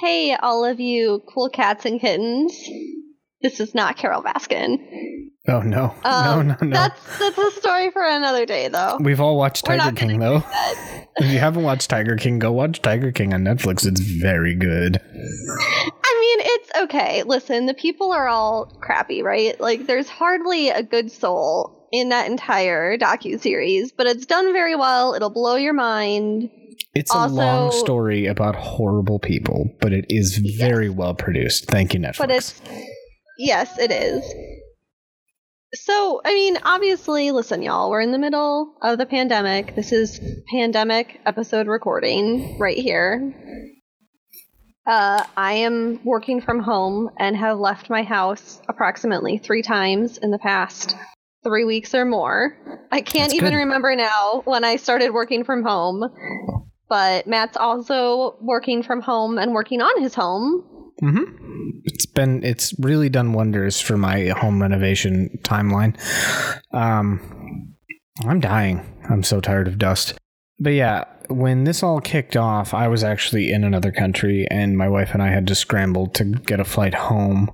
Hey, all of you cool cats and kittens. This is not Carole Baskin. Oh no, Um, no, no, no. That's that's a story for another day, though. We've all watched Tiger King though. if you haven't watched Tiger King, go watch Tiger King on Netflix. It's very good. I mean, it's okay. Listen, the people are all crappy, right? Like, there's hardly a good soul in that entire docu series, but it's done very well. It'll blow your mind. It's a long story about horrible people, but it is very well produced. Thank you, Netflix. But it's yes, it is. So, I mean, obviously, listen, y'all, we're in the middle of the pandemic. This is pandemic episode recording right here. Uh, I am working from home and have left my house approximately three times in the past three weeks or more. I can't That's even good. remember now when I started working from home. But Matt's also working from home and working on his home hmm It's been it's really done wonders for my home renovation timeline. Um, I'm dying. I'm so tired of dust. But yeah, when this all kicked off, I was actually in another country, and my wife and I had to scramble to get a flight home.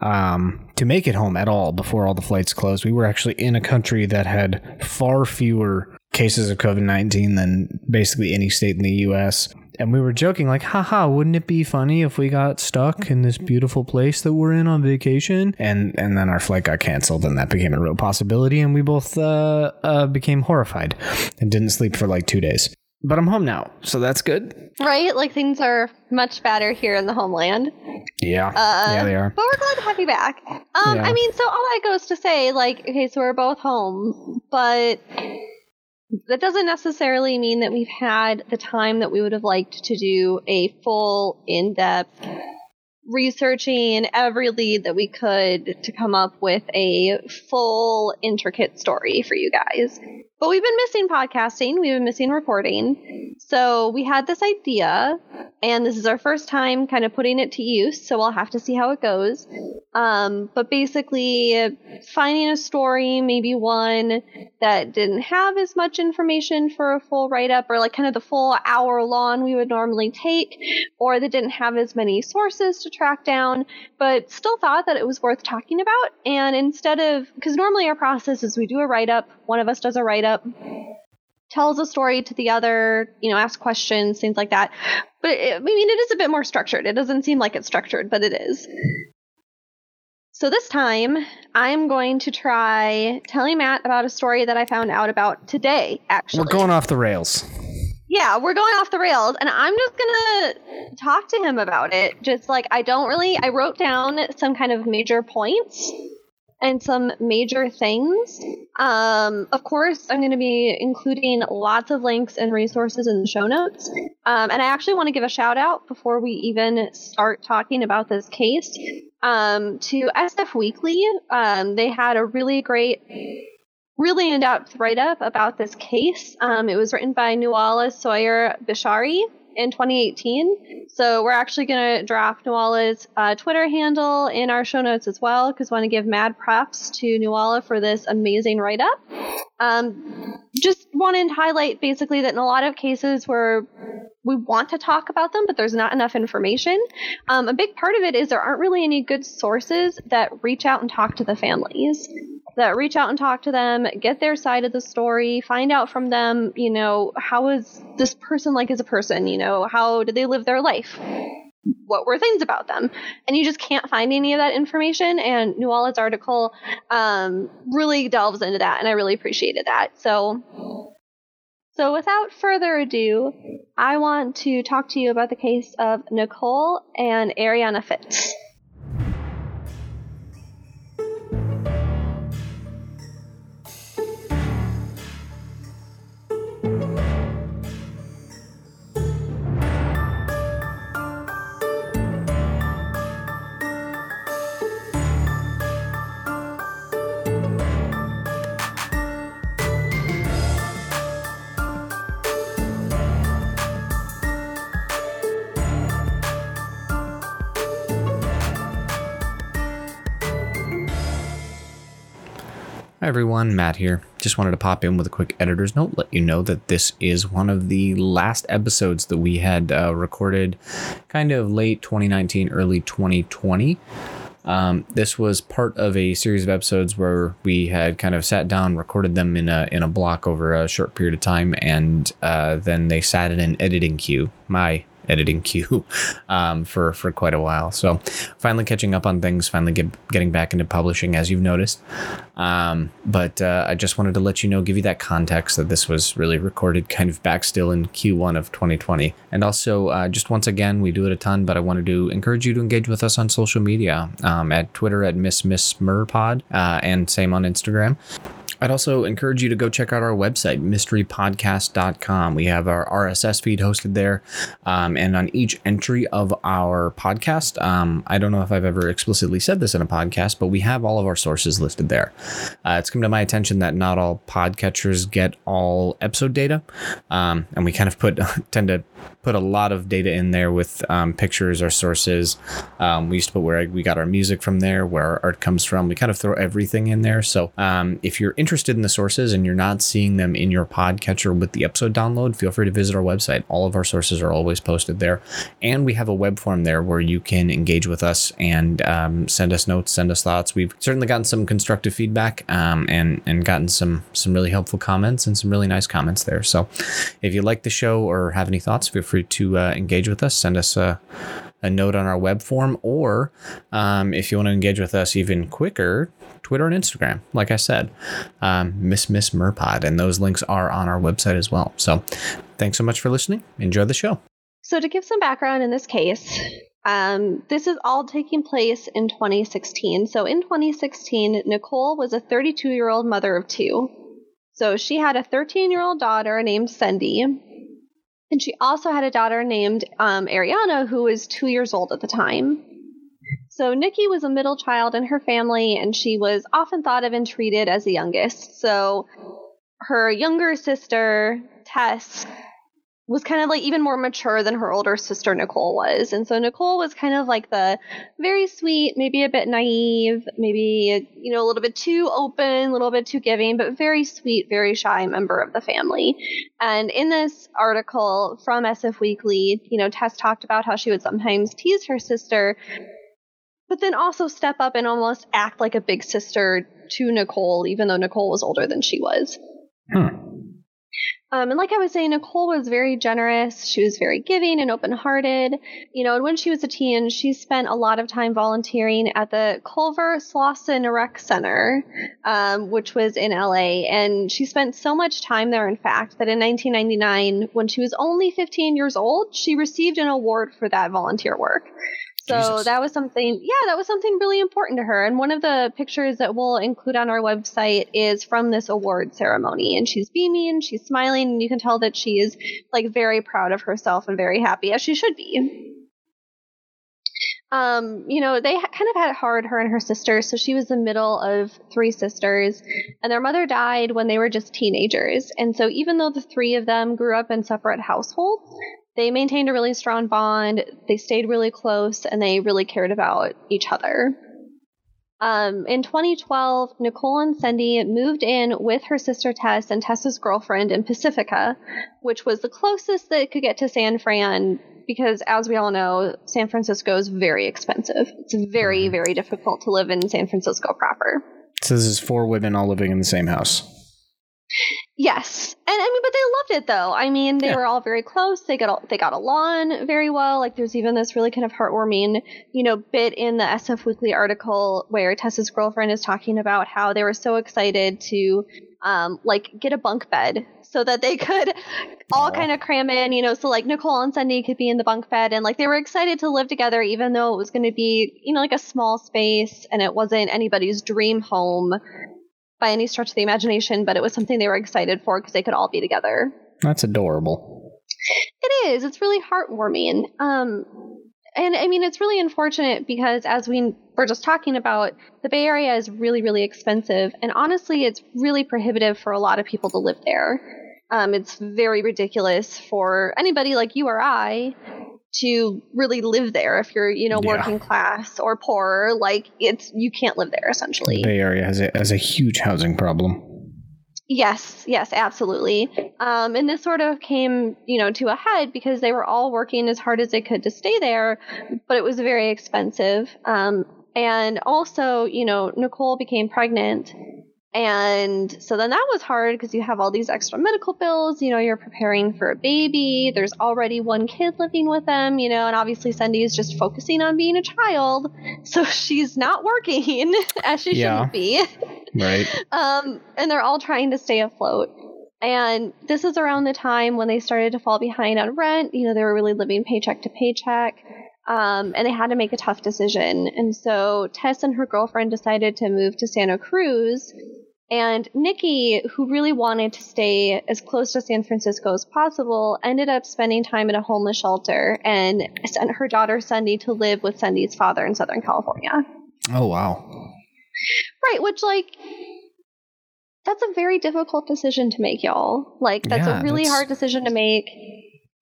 Um, to make it home at all before all the flights closed, we were actually in a country that had far fewer cases of COVID 19 than basically any state in the US. And we were joking, like, haha, wouldn't it be funny if we got stuck in this beautiful place that we're in on vacation? And and then our flight got canceled, and that became a real possibility, and we both uh, uh, became horrified and didn't sleep for like two days. But I'm home now, so that's good. Right? Like things are much better here in the homeland. Yeah, Uh, yeah, they are. But we're glad to have you back. Um, Yeah. I mean, so all that goes to say, like, okay, so we're both home, but that doesn't necessarily mean that we've had the time that we would have liked to do a full, in depth researching every lead that we could to come up with a full, intricate story for you guys. But we've been missing podcasting, we've been missing recording. So we had this idea, and this is our first time kind of putting it to use, so we'll have to see how it goes. Um, but basically, finding a story, maybe one that didn't have as much information for a full write up, or like kind of the full hour long we would normally take, or that didn't have as many sources to track down, but still thought that it was worth talking about. And instead of, because normally our process is we do a write up, one of us does a write up, tells a story to the other, you know, asks questions, things like that. But it, I mean, it is a bit more structured. It doesn't seem like it's structured, but it is. So this time, I'm going to try telling Matt about a story that I found out about today, actually. We're going off the rails. Yeah, we're going off the rails, and I'm just gonna talk to him about it. Just like I don't really, I wrote down some kind of major points and some major things. Um, of course, I'm going to be including lots of links and resources in the show notes. Um, and I actually want to give a shout out before we even start talking about this case um, to SF Weekly. Um, they had a really great really in depth write up about this case. Um, it was written by Nuala Sawyer Bishari in 2018. So we're actually going to draft Nuala's uh, Twitter handle in our show notes as well because want to give mad props to Nuala for this amazing write up. Um, just wanted to highlight basically that in a lot of cases where we want to talk about them, but there's not enough information. Um, a big part of it is there aren't really any good sources that reach out and talk to the families that reach out and talk to them, get their side of the story, find out from them, you know, how is this person like as a person? You know, how did they live their life? What were things about them? And you just can't find any of that information. And Nuala's article um, really delves into that, and I really appreciated that. So, so without further ado, I want to talk to you about the case of Nicole and Arianna Fitts. Everyone, Matt here. Just wanted to pop in with a quick editor's note, let you know that this is one of the last episodes that we had uh, recorded kind of late 2019, early 2020. Um, this was part of a series of episodes where we had kind of sat down, recorded them in a in a block over a short period of time, and uh, then they sat in an editing queue. My editing queue um, for for quite a while. So finally catching up on things, finally get, getting back into publishing, as you've noticed. Um, but uh, I just wanted to let you know, give you that context that this was really recorded kind of back still in Q1 of 2020. And also, uh, just once again, we do it a ton, but I wanted to encourage you to engage with us on social media um, at Twitter at Miss Miss Merpod uh, and same on Instagram. I'd also encourage you to go check out our website, mysterypodcast.com. We have our RSS feed hosted there. Um, and on each entry of our podcast, um, I don't know if I've ever explicitly said this in a podcast, but we have all of our sources listed there. Uh, it's come to my attention that not all podcatchers get all episode data. Um, and we kind of put, tend to put a lot of data in there with um, pictures or sources. Um, we used to put where we got our music from there, where our art comes from. We kind of throw everything in there. So um, if you're interested in the sources and you're not seeing them in your podcatcher with the episode download, feel free to visit our website. All of our sources are always posted there. And we have a web form there where you can engage with us and um, send us notes, send us thoughts. We've certainly gotten some constructive feedback um, and, and gotten some, some really helpful comments and some really nice comments there. So if you like the show or have any thoughts, feel free to uh, engage with us. Send us a, a note on our web form, or um, if you want to engage with us even quicker, Twitter and Instagram. Like I said, um, Miss Miss Merpod, and those links are on our website as well. So, thanks so much for listening. Enjoy the show. So, to give some background in this case, um, this is all taking place in 2016. So, in 2016, Nicole was a 32 year old mother of two. So, she had a 13 year old daughter named Cindy, and she also had a daughter named um, Arianna, who was two years old at the time. So Nikki was a middle child in her family, and she was often thought of and treated as the youngest. So her younger sister, Tess, was kind of like even more mature than her older sister Nicole was. And so Nicole was kind of like the very sweet, maybe a bit naive, maybe, you know, a little bit too open, a little bit too giving, but very sweet, very shy member of the family. And in this article from SF Weekly, you know, Tess talked about how she would sometimes tease her sister, but then also step up and almost act like a big sister to Nicole, even though Nicole was older than she was. Hmm. Um, and like I was saying, Nicole was very generous. She was very giving and open hearted. You know, and when she was a teen, she spent a lot of time volunteering at the Culver Slauson Rec Center, um, which was in LA. And she spent so much time there, in fact, that in 1999, when she was only 15 years old, she received an award for that volunteer work. So Jesus. that was something, yeah, that was something really important to her. And one of the pictures that we'll include on our website is from this award ceremony. And she's beaming, she's smiling, and you can tell that she is like very proud of herself and very happy, as she should be. Um, you know, they ha- kind of had it hard, her and her sister. So she was the middle of three sisters, and their mother died when they were just teenagers. And so even though the three of them grew up in separate households, they maintained a really strong bond. They stayed really close and they really cared about each other. Um, in 2012, Nicole and Cindy moved in with her sister Tess and Tess's girlfriend in Pacifica, which was the closest they could get to San Fran because, as we all know, San Francisco is very expensive. It's very, very difficult to live in San Francisco proper. So this is four women all living in the same house. Yes, I mean, but they loved it though. I mean, they Yeah. were all very close. They got they got along very well. Like, there's even this really kind of heartwarming, you know, bit in the SF Weekly article where Tessa's girlfriend is talking about how they were so excited to, um, like get a bunk bed so that they could all kind of cram in, you know, so like Nicole and Cindy could be in the bunk bed, and like they were excited to live together, even though it was going to be, you know, like a small space and it wasn't anybody's dream home by any stretch of the imagination, but it was something they were excited for because they could all be together. That's adorable. It is. It's really heartwarming. Um, and I mean, it's really unfortunate because as we were just talking about, the Bay Area is really, really expensive, and honestly, it's really prohibitive for a lot of people to live there. Um, it's very ridiculous for anybody like you or I to really live there if you're you know Yeah. working class or poor like it's you can't live there essentially The Bay Area has a has a huge housing problem. Yes, yes, absolutely. Um, and this sort of came, you know, to a head because they were all working as hard as they could to stay there, but it was very expensive. Um, and also, you know, Nicole became pregnant. And so then that was hard because you have all these extra medical bills. You know, you're preparing for a baby. There's already one kid living with them, you know, and obviously Cindy is just focusing on being a child. So she's not working as she Yeah. shouldn't be Right. um, and they're all trying to stay afloat. And this is around the time when they started to fall behind on rent. You know, they were really living paycheck to paycheck. Um, and they had to make a tough decision. And so Tess and her girlfriend decided to move to Santa Cruz. And Nikki, who really wanted to stay as close to San Francisco as possible, ended up spending time at a homeless shelter and sent her daughter Cindy to live with Cindy's father in Southern California. Oh wow. Right, which like that's a very difficult decision to make, y'all. Like that's Yeah, a really that's- hard decision to make.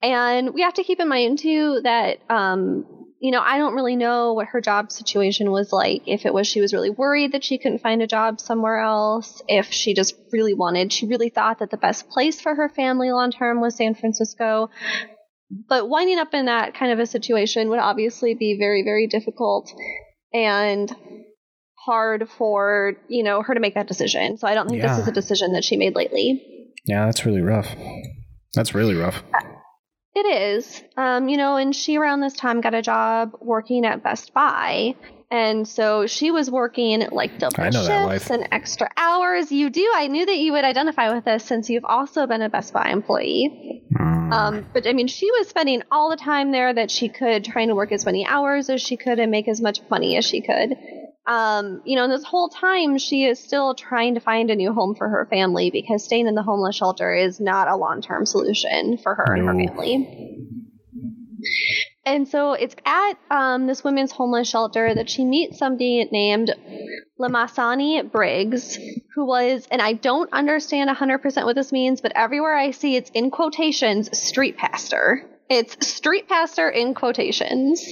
And we have to keep in mind too that um you know, I don't really know what her job situation was like. If it was she was really worried that she couldn't find a job somewhere else, if she just really wanted, she really thought that the best place for her family long term was San Francisco. But winding up in that kind of a situation would obviously be very, very difficult and hard for, you know, her to make that decision. So I don't think Yeah. this is a decision that she made lately. Yeah, that's really rough. That's really rough. It is. Um, you know, and she around this time got a job working at Best Buy. And so she was working like double shifts and extra hours. You do. I knew that you would identify with this since you've also been a Best Buy employee. Mm. Um, but I mean, she was spending all the time there that she could, trying to work as many hours as she could and make as much money as she could. Um, you know, this whole time she is still trying to find a new home for her family because staying in the homeless shelter is not a long term solution for her and her family. And so it's at um, this women's homeless shelter that she meets somebody named Lamasani Briggs, who was, and I don't understand 100% what this means, but everywhere I see it's in quotations, street pastor. It's street pastor in quotations.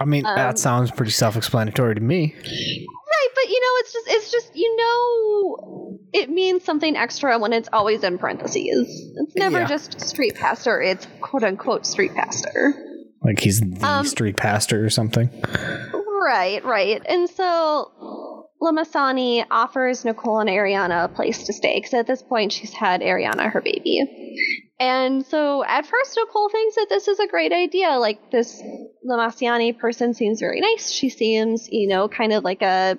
I mean, um, that sounds pretty self-explanatory to me. Right, but you know, it's just, it's just, you know, it means something extra when it's always in parentheses. It's never Yeah. just street pastor, it's quote unquote street pastor. Like he's the Um, street pastor or something. Right, right. And so Lamasani offers Nicole and Arianna a place to stay because at this point she's had Arianna, her baby. And so at first Nicole thinks that this is a great idea. Like this Lamasiani person seems very nice. She seems, you know, kind of like a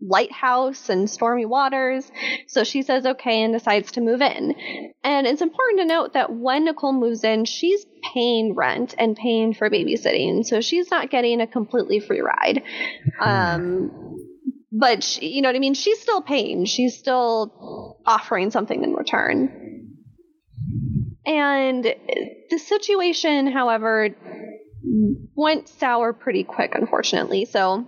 lighthouse and stormy waters. So she says okay and decides to move in. And it's important to note that when Nicole moves in, she's paying rent and paying for babysitting. So she's not getting a completely free ride. Um, but she, you know what I mean? She's still paying. She's still offering something in return. And the situation, however, went sour pretty quick, unfortunately. So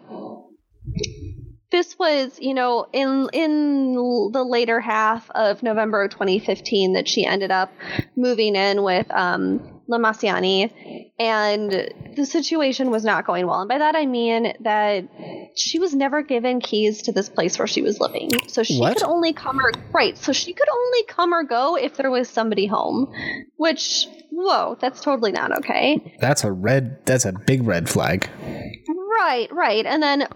this was, you know, in in the later half of November of 2015 that she ended up moving in with um, Lamasiani, and the situation was not going well. And by that I mean that she was never given keys to this place where she was living, so she What? could only come or right. So she could only come or go if there was somebody home, which whoa, that's totally not okay. That's a red. That's a big red flag. Right, right. And then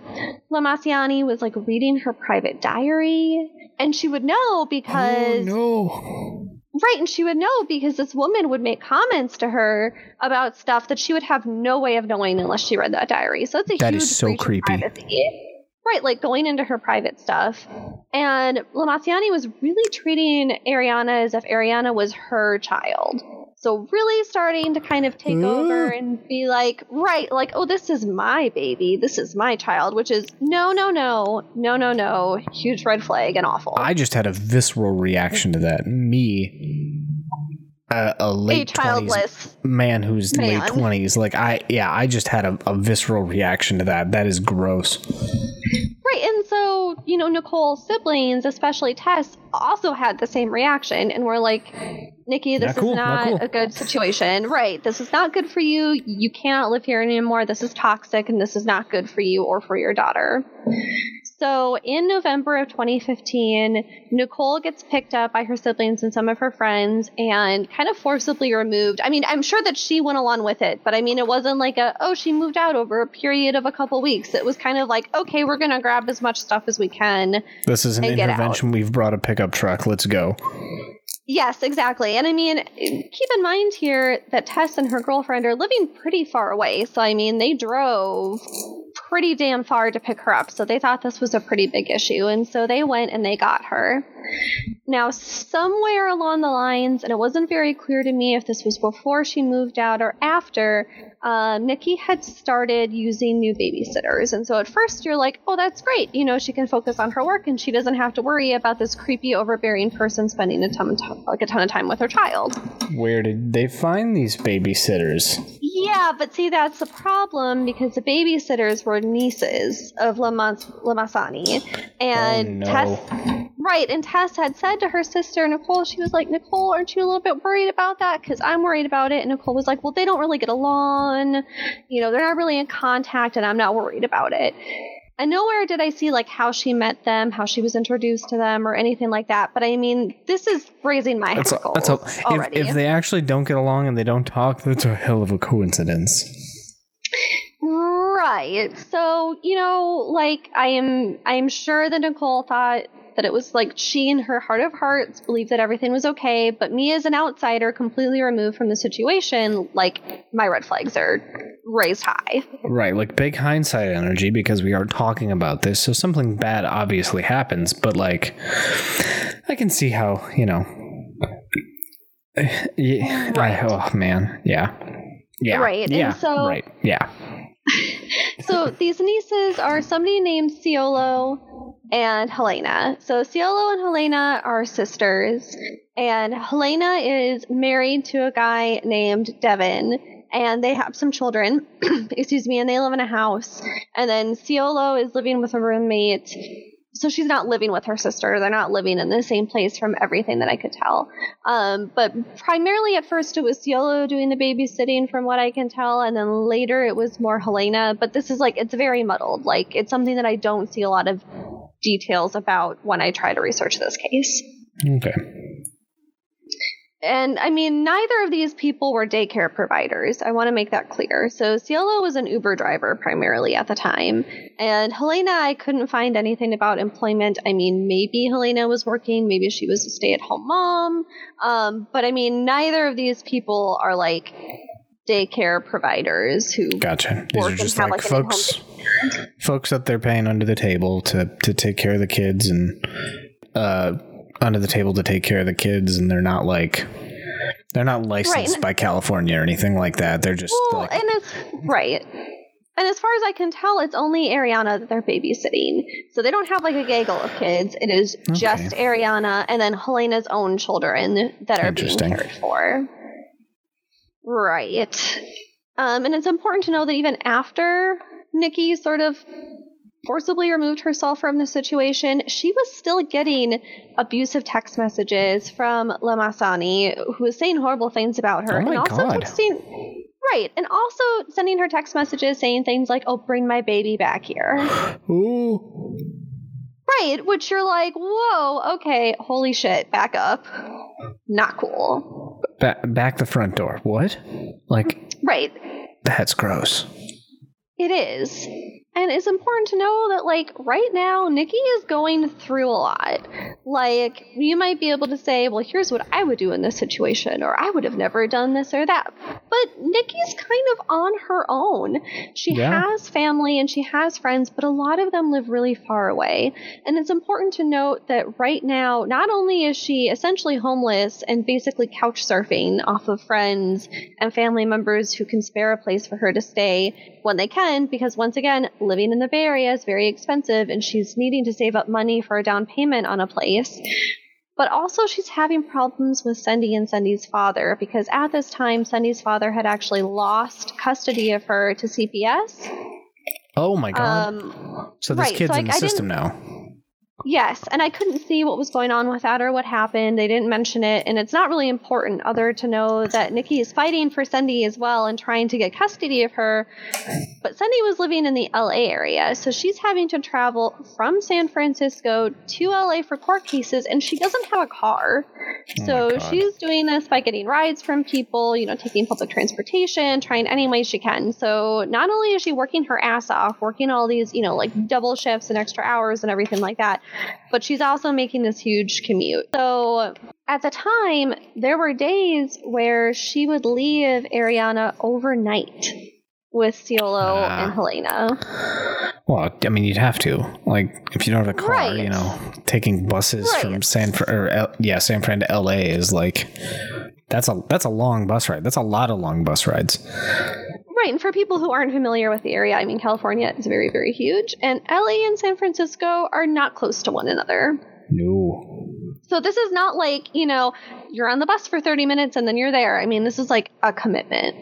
Lamasiani was like reading her private diary, and she would know oh, because oh right, and she would know because this woman would make comments to her about stuff that she would have no way of knowing unless she read that diary. So it's a That huge is so creepy. privacy. Right, like going into her private stuff. And Lamasiani was really treating Arianna as if Arianna was her child. So really starting to kind of take Ooh. over and be like, right, like, oh, this is my baby. This is my child, which is no, no, no, no, no, no. Huge red flag and awful. I just had a visceral reaction to that. Me, a, a a late 20s childless. man who's Man. late twenties. Like I, yeah, I just had a, a visceral reaction to that. That is gross. Right, and so so, you know, Nicole's siblings, especially Tess, also had the same reaction and were like, Nikki, this Not cool, is not not cool." a good situation. Right. This is not good for you. You can't live here anymore. This is toxic and this is not good for you or for your daughter. So, in November of 2015, Nicole gets picked up by her siblings and some of her friends and kind of forcibly removed. I mean, I'm sure that she went along with it, but I mean, it wasn't like a, oh, she moved out over a period of a couple weeks. It was kind of like, okay, we're going to grab as much stuff as we can. This is an intervention. We've brought a pickup truck. Let's go. Yes, exactly. And I mean, keep in mind here that Tess and her girlfriend are living pretty far away. So, I mean, they drove pretty damn far to pick her up. So, they thought this was a pretty big issue. And so they went and they got her. Now, somewhere along the lines, and it wasn't very clear to me if this was before she moved out or after, uh, Nikki had started using new babysitters. And so at first you're like, oh, that's great. You know, she can focus on her work and she doesn't have to worry about this creepy, overbearing person spending a ton, like a ton of time with her child. Where did they find these babysitters? Yeah, but see, that's the problem because the babysitters were nieces of Lamas- Lamassani. And Oh, no. Tess, right, and Tess had said to her sister, Nicole, she was like, Nicole, aren't you a little bit worried about that? Because I'm worried about it. And Nicole was like, well, they don't really get along. You know, they're not really in contact, and I'm not worried about it. And nowhere did I see like how she met them, how she was introduced to them, or anything like that. But I mean, this is raising my That's a, that's a, if, if they actually don't get along and they don't talk, that's a hell of a coincidence. Right. So, you know, like I am I am sure that Nicole thought that it was like she in her heart of hearts believed that everything was okay, but me as an outsider completely removed from the situation, like my red flags are raised high. Right, like big hindsight energy because we are talking about this. So something bad obviously happens, but like I can see how, you know. Yeah, I, oh man, yeah. Yeah. Right, and Yeah. so- right. Yeah. so these nieces are somebody named Ciolo and Helena. So Ciolo and Helena are sisters, and Helena is married to a guy named Devin, and they have some children. excuse me, and they live in a house. And then Ciolo is living with a roommate. So she's not living with her sister. They're not living in the same place from everything that I could tell. Um, but primarily at first it was Ciolo doing the babysitting from what I can tell, and then later it was more Helena. But this is like, it's very muddled. Like, it's something that I don't see a lot of details about when I try to research this case. Okay. And I mean, neither of these people were daycare providers. I want to make that clear. So Cielo was an Uber driver primarily at the time. And Helena, I couldn't find anything about employment. I mean, maybe Helena was working, maybe she was a stay at home mom. Um, but I mean, neither of these people are like daycare providers who Gotcha. These are just like, like, folks folks that they're paying under the table to to take care of the kids and uh under the table to take care of the kids and they're not like they're not licensed Right. by California or anything like that. They're just Well, like and it's right. And as far as I can tell, it's only Arianna that they're babysitting. So they don't have like a gaggle of kids. It is just Arianna and then Helena's own children that are being cared for. Right. Um, and it's important to know that even after Nikki sort of forcibly removed herself from the situation, she was still getting abusive text messages from Lamassani, who was saying horrible things about her. Oh and also God. texting Right. And also sending her text messages saying things like, Oh, bring my baby back here. ooh right. Which you're like, whoa, okay, holy shit, back up. Not cool. ba- back the front door. What? Like Right. that's gross. It is. And it's important to know that, like, right now, Nikki is going through a lot. Like, you might be able to say, well, here's what I would do in this situation, or I would have never done this or that. But Nikki's kind of on her own. She Yeah. has family and she has friends, but a lot of them live really far away. And it's important to note that right now, not only is she essentially homeless and basically couch surfing off of friends and family members who can spare a place for her to stay when they can, because once again, living in the Bay Area is very expensive and she's needing to save up money for a down payment on a place. But also, she's having problems with Cindy and Cindy's father because at this time, Cindy's father had actually lost custody of her to CPS. Oh my god. Um, so this right, kid's so, in like, the I system now. Yes, and I couldn't see what was going on with that or what happened. They didn't mention it, and it's not really important other to know that Nikki is fighting for Cindy as well and trying to get custody of her. But Cindy was living in the LA area, so she's having to travel from San Francisco to LA for court cases, and she doesn't have a car. Oh so God. she's doing this by getting rides from people, you know, taking public transportation, trying any way she can. So not only is she working her ass off, working all these, you know, like double shifts and extra hours and everything like that, but she's also making this huge commute. So at the time, there were days where she would leave Arianna overnight with Ciolo Ah. and Helena. Well, I mean, you'd have to. Like, if you don't have a car, Right. you know, taking buses from San Fran or L- yeah, San Fran to LA is like that's a that's a long bus ride. That's a lot of long bus rides. Right, and for people who aren't familiar with the area, I mean, California is very, very huge, and LA and San Francisco are not close to one another. No. So this is not like, you know, you're on the bus for 30 minutes and then you're there. I mean, this is like a commitment.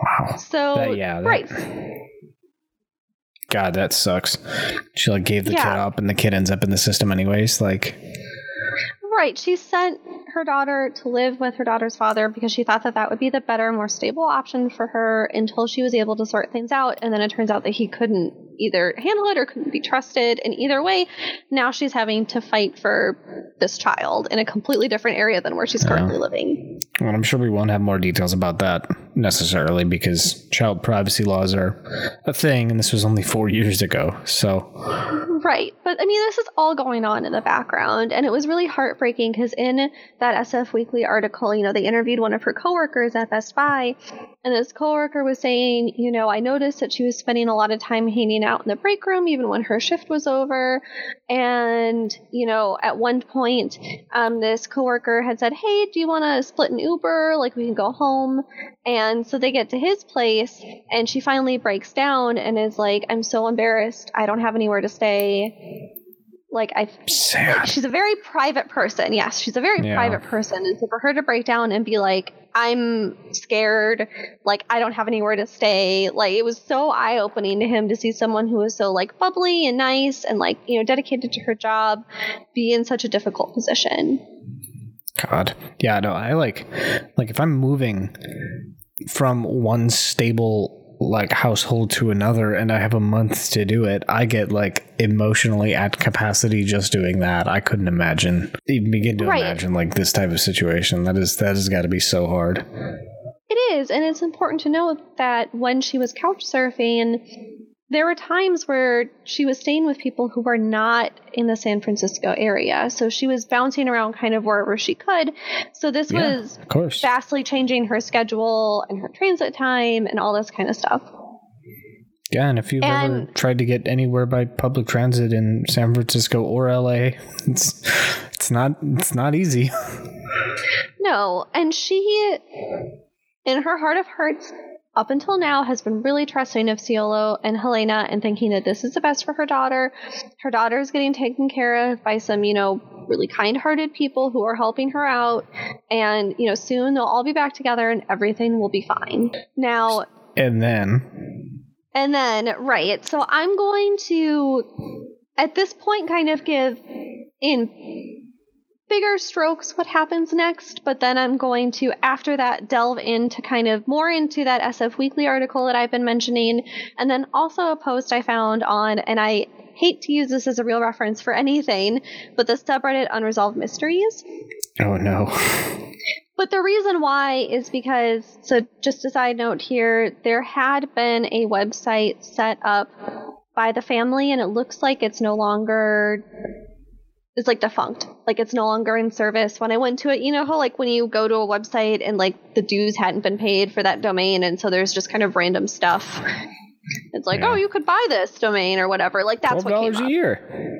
Wow. So, That- yeah, that- right. God, that sucks. She like gave the Yeah. kid up, and the kid ends up in the system anyways. Like, Right. She sent her daughter to live with her daughter's father because she thought that that would be the better, more stable option for her until she was able to sort things out. And then it turns out that he couldn't either handle it or couldn't be trusted. And either way, now she's having to fight for this child in a completely different area than where she's currently living. well, I'm sure we won't have more details about that necessarily because child privacy laws are a thing, and this was only four years ago. So, Right. But I mean, this is all going on in the background. And it was really heartbreaking because in that SF Weekly article, you know, they interviewed one of her coworkers at Best Buy. And this coworker was saying, you know, I noticed that she was spending a lot of time hanging out in the break room, even when her shift was over. And, you know, at one point, um, this coworker had said, Hey, do you want to split an Uber? Like, we can go home. And so they get to his place, and she finally breaks down and is like, I'm so embarrassed. I don't have anywhere to stay. Like, I. sad. She's a very private person. Yes, she's a very Yeah. private person. And so for her to break down and be like, I'm scared, like, I don't have anywhere to stay, like, it was so eye opening to him to see someone who was so, like, bubbly and nice and, like, you know, dedicated to her job be in such a difficult position. God. Yeah, no, I like like if I'm moving from one stable like household to another and I have a month to do it, I get like emotionally at capacity just doing that. I couldn't imagine even begin to Right. imagine like this type of situation. That is that has got to be so hard. It is, and it's important to note that when she was couch surfing, there were times where she was staying with people who were not in the San Francisco area. So she was bouncing around kind of wherever she could. So this Yeah, was of course. vastly changing her schedule and her transit time and all this kind of stuff. Yeah, and if you've ever tried to get anywhere by public transit in San Francisco or LA, it's it's not it's not easy. No, and she, in her heart of hearts, up until now, has been really trusting of Ciolo and Helena and thinking that this is the best for her daughter. Her daughter is getting taken care of by some, you know, really kind hearted people who are helping her out. And, you know, soon they'll all be back together and everything will be fine. Now, and then and then, right. So I'm going to, at this point, kind of give in bigger strokes what happens next, but then I'm going to, after that, delve into kind of more into that SF Weekly article that I've been mentioning, and then also a post I found on, and I hate to use this as a real reference for anything, but the subreddit Unresolved Mysteries. oh no. But the reason why is because, so just a side note here, there had been a website set up by the family, and it looks like it's no longer. It's like defunct. Like it's no longer in service. When I went to it, you know how like when you go to a website and like the dues hadn't been paid for that domain, and so there's just kind of random stuff. It's like, Yeah. oh, you could buy this domain or whatever. Like that's Twelve what came a up. year.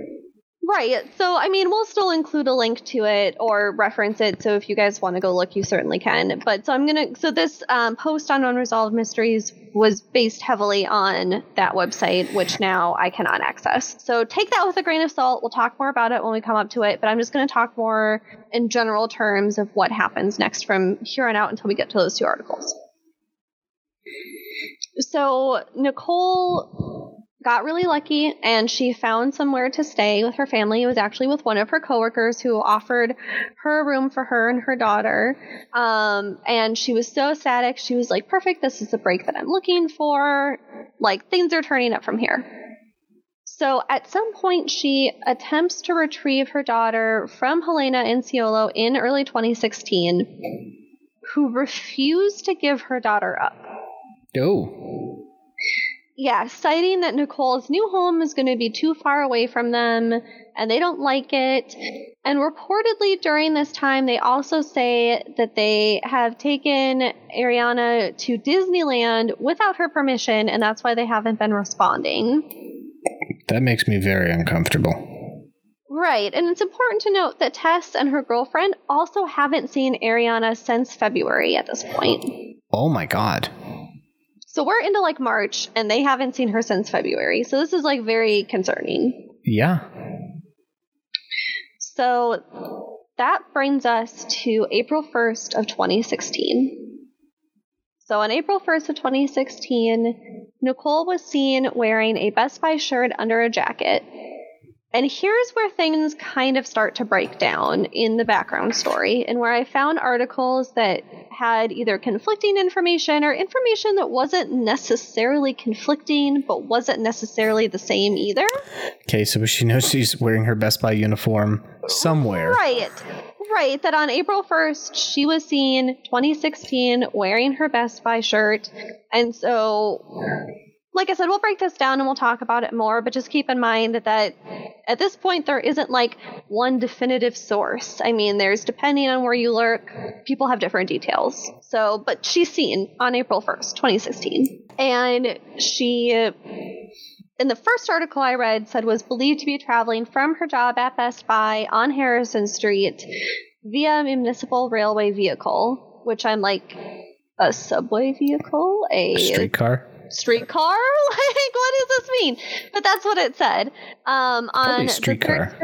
Right. So, I mean, we'll still include a link to it or reference it. So, if you guys want to go look, you certainly can. But so I'm going to, so this um, post on Unresolved Mysteries was based heavily on that website, which now I cannot access. So, take that with a grain of salt. We'll talk more about it when we come up to it. But I'm just going to talk more in general terms of what happens next from here on out until we get to those two articles. So, Nicole got really lucky and she found somewhere to stay with her family. It was actually with one of her coworkers who offered her a room for her and her daughter. Um, and she was so ecstatic. She was like, perfect. This is the break that I'm looking for. Like, things are turning up from here. So at some point, she attempts to retrieve her daughter from Helena and Ciolo in early 2016, who refused to give her daughter up. Oh. Yeah, citing that Nicole's new home is going to be too far away from them and they don't like it. And reportedly during this time, they also say that they have taken Arianna to Disneyland without her permission, and that's why they haven't been responding. That makes me very uncomfortable. Right, and it's important to note that Tess and her girlfriend also haven't seen Arianna since February at this point. Oh my god. So we're into like March, and they haven't seen her since February. So this is like very concerning. Yeah. So that brings us to April 1st of 2016. So on April 1st of 2016, Nicole was seen wearing a Best Buy shirt under a jacket. And here's where things kind of start to break down in the background story, and where I found articles that had either conflicting information or information that wasn't necessarily conflicting, but wasn't necessarily the same either. Okay, so she knows she's wearing her Best Buy uniform somewhere. Right. Right, that on April 1st, she was seen 2016 wearing her Best Buy shirt. And so like I said, we'll break this down and we'll talk about it more, but just keep in mind that at this point there isn't like one definitive source. I mean, there's depending on where you lurk, people have different details. So, but she's seen on April 1st, 2016. And she in the first article I read said was believed to be traveling from her job at Best Buy on Harrison Street via municipal railway vehicle, which I'm like a subway vehicle, A streetcar? Streetcar? like, what does this mean? But that's what it said. Um, on streetcar.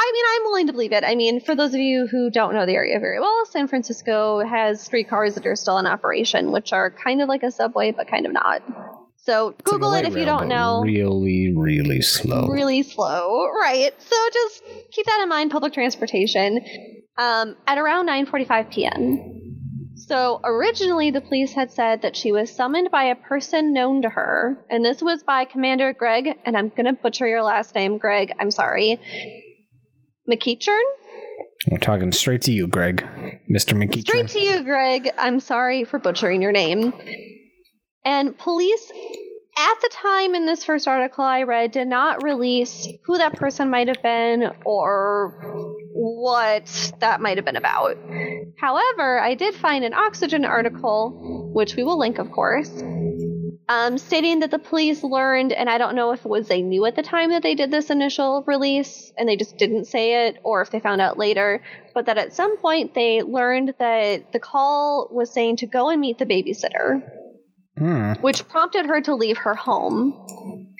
I mean, I'm willing to believe it. I mean, for those of you who don't know the area very well, San Francisco has streetcars that are still in operation, which are kind of like a subway, but kind of not. So It's Google light it if you don't know. Really, really slow. Really slow, right? So just keep that in mind. Public transportation um, at around 9:45 p.m. So originally, the police had said that she was summoned by a person known to her, and this was by Commander Greg. And I'm gonna butcher your last name, Greg. I'm sorry. McEachern? We're talking straight to you, Greg. Mr. McEachern. Straight to you, Greg. I'm sorry for butchering your name. And police, at the time in this first article I read, did not release who that person might have been or what that might have been about. However, I did find an Oxygen article, which we will link, of course, um, stating that the police learned, and I don't know if it was they knew at the time that they did this initial release and they just didn't say it, or if they found out later, but that at some point they learned that the call was saying to go and meet the babysitter, Hmm. which prompted her to leave her home.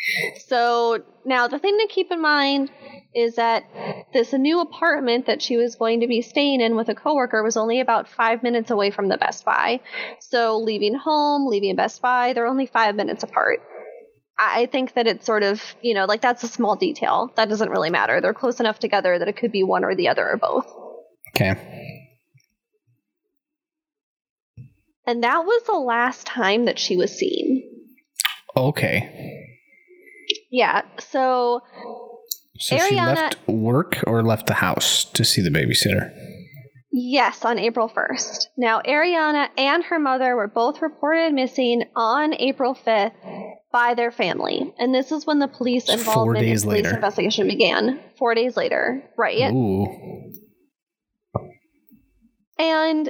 So now the thing to keep in mind is that this new apartment that she was going to be staying in with a coworker was only about five minutes away from the Best Buy. So leaving home, leaving Best Buy, they're only five minutes apart. I I think that it's sort of, you know, like that's a small detail. That doesn't really matter. They're close enough together that it could be one or the other or both. Okay. And that was the last time that she was seen. Okay. Yeah. So So she Arianna- left work or left the house to see the babysitter? Yes, on April 1st. Now, Arianna and her mother were both reported missing on April 5th by their family. And this is when the police involvement in police later. investigation began. Four days later, right? Ooh. And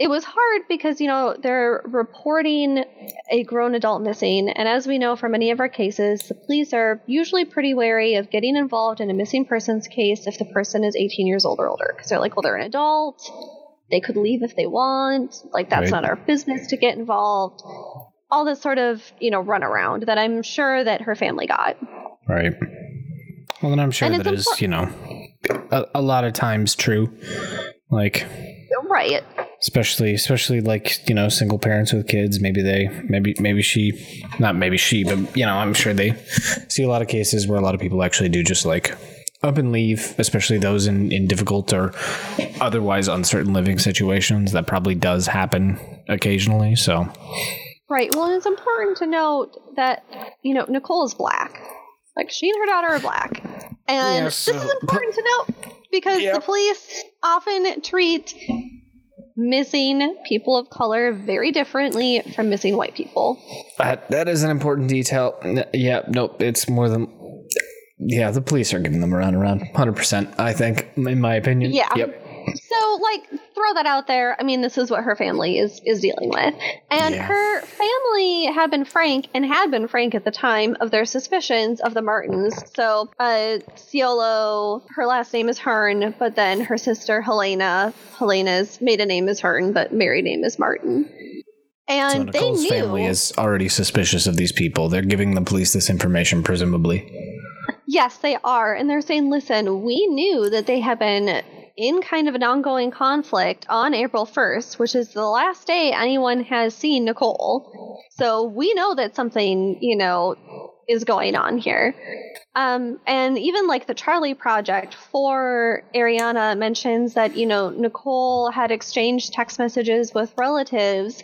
it was hard because, you know, they're reporting a grown adult missing. And as we know from many of our cases, the police are usually pretty wary of getting involved in a missing persons case if the person is 18 years old or older. Because they're like, well, they're an adult. They could leave if they want. Like, that's Right. not our business to get involved. All this sort of, you know, runaround that I'm sure that her family got. Right. Well, then I'm sure And that it's you know, a, a lot of times true. Like, Right. especially especially like you know single parents with kids maybe they maybe maybe she not maybe she but you know i'm sure they see a lot of cases where a lot of people actually do just like up and leave especially those in in difficult or otherwise uncertain living situations that probably does happen occasionally so Right. Well, it's important to note that, you know, Nicole is black. Like, she and her daughter are black. And Yes, this is so- important to note because Yep. the police often treat missing people of color very differently from missing white people. that that is an important detail N- yeah nope it's more than yeah the police are giving them around around 100% i think in my opinion Yeah. yep So, like, throw that out there. I mean, this is what her family is is dealing with, and Yeah. her family had been frank and had been frank at the time of their suspicions of the Martins. So, uh, Ciolo, her last name is Hearn, but then her sister Helena, Helena's maiden name is Hearn, but married name is Martin. And So they Nicole's knew. family is already suspicious of these people. They're giving the police this information, presumably. Yes, they are. And they're saying, listen, we knew that they had been in kind of an ongoing conflict on April 1st, which is the last day anyone has seen Nicole. So we know that something, you know, is going on here. Um, and even like the Charley Project for Arianna mentions that, you know, Nicole had exchanged text messages with relatives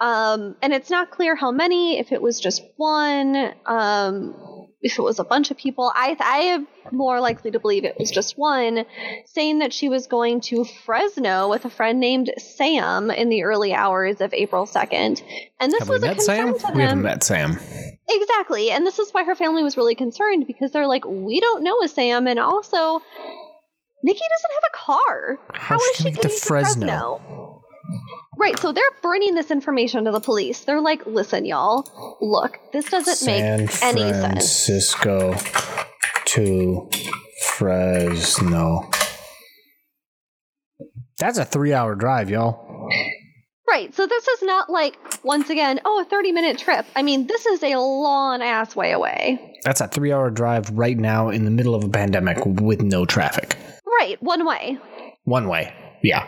um, and it's not clear how many, if it was just one, um, if it was a bunch of people. I, I am more likely to believe it was just one, saying that she was going to Fresno with a friend named Sam in the early hours of April 2nd. And this Have we was a met concern Sam? We haven't met Sam. Exactly. And this is why her family was really concerned because they're like, we don't know a Sam. And also, Nikki doesn't have a car. How is she she getting to Fresno? Right, so they're bringing this information to the police. They're like, listen, y'all, look, this doesn't San make any sense. San Francisco to Fresno. That's a three-hour drive, y'all. Right, so this is not like, once again, oh, a 30 minute trip. I mean, this is a long ass way away. That's a three-hour drive right now in the middle of a pandemic with no traffic. Right, one way. One way. Yeah.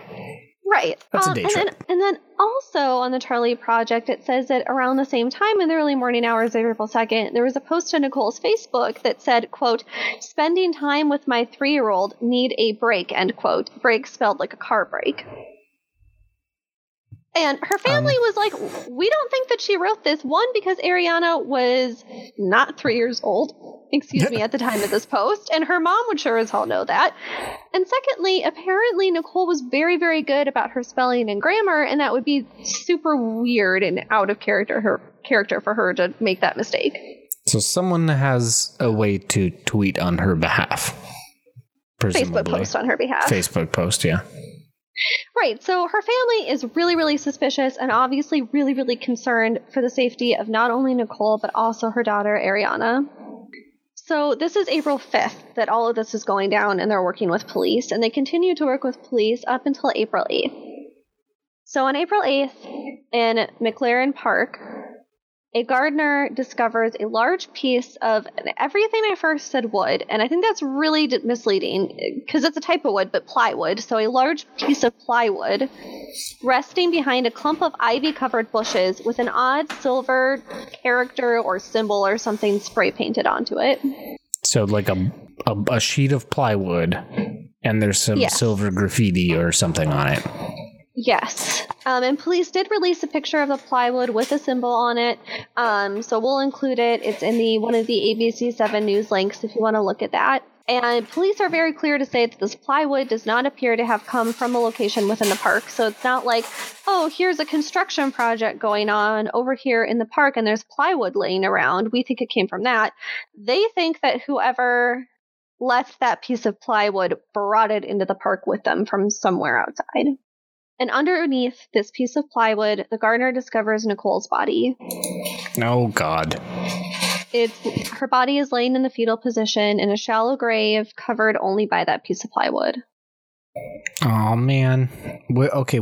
Right. That's a Um, day and trip. Then, and then also on the Charley Project, it says that around the same time in the early morning hours of April 2nd, there was a post on Nicole's Facebook that said, quote, spending time with my three-year-old, need a break, end quote. Break spelled like a car brake. And her family um, was like, we don't think that she wrote this. One, because Arianna was not three years old, excuse me, at the time of this post, and her mom would sure as hell know that. And secondly, apparently Nicole was very, very good about her spelling and grammar, and that would be super weird and out of character her character for her to make that mistake. So someone has a way to tweet on her behalf. Facebook post on her behalf. Facebook post, yeah. Right. So her family is really, really suspicious and obviously really, really concerned for the safety of not only Nicole, but also her daughter, Arianna. So this is April 5th that all of this is going down and they're working with police, and they continue to work with police up until April 8th. So on April 8th, in McLaren Park, a gardener discovers a large piece of everything I first said wood, and I think that's really d- misleading because it's a type of wood, but plywood. So a large piece of plywood resting behind a clump of ivy covered bushes with an odd silver character or symbol or something spray painted onto it. So like a a, a sheet of plywood, and there's some Yes. silver graffiti or something on it. Yes. Um, and police did release a picture of the plywood with a symbol on it. Um, so we'll include it. It's in the one of the ABC7 news links if you want to look at that. And police are very clear to say that this plywood does not appear to have come from a location within the park. So it's not like, oh, here's a construction project going on over here in the park and there's plywood laying around. We think it came from that. They think that whoever left that piece of plywood brought it into the park with them from somewhere outside. And underneath this piece of plywood, the gardener discovers Nicole's body. Oh God. It's her body is laying in the fetal position in a shallow grave covered only by that piece of plywood. Oh man. Okay.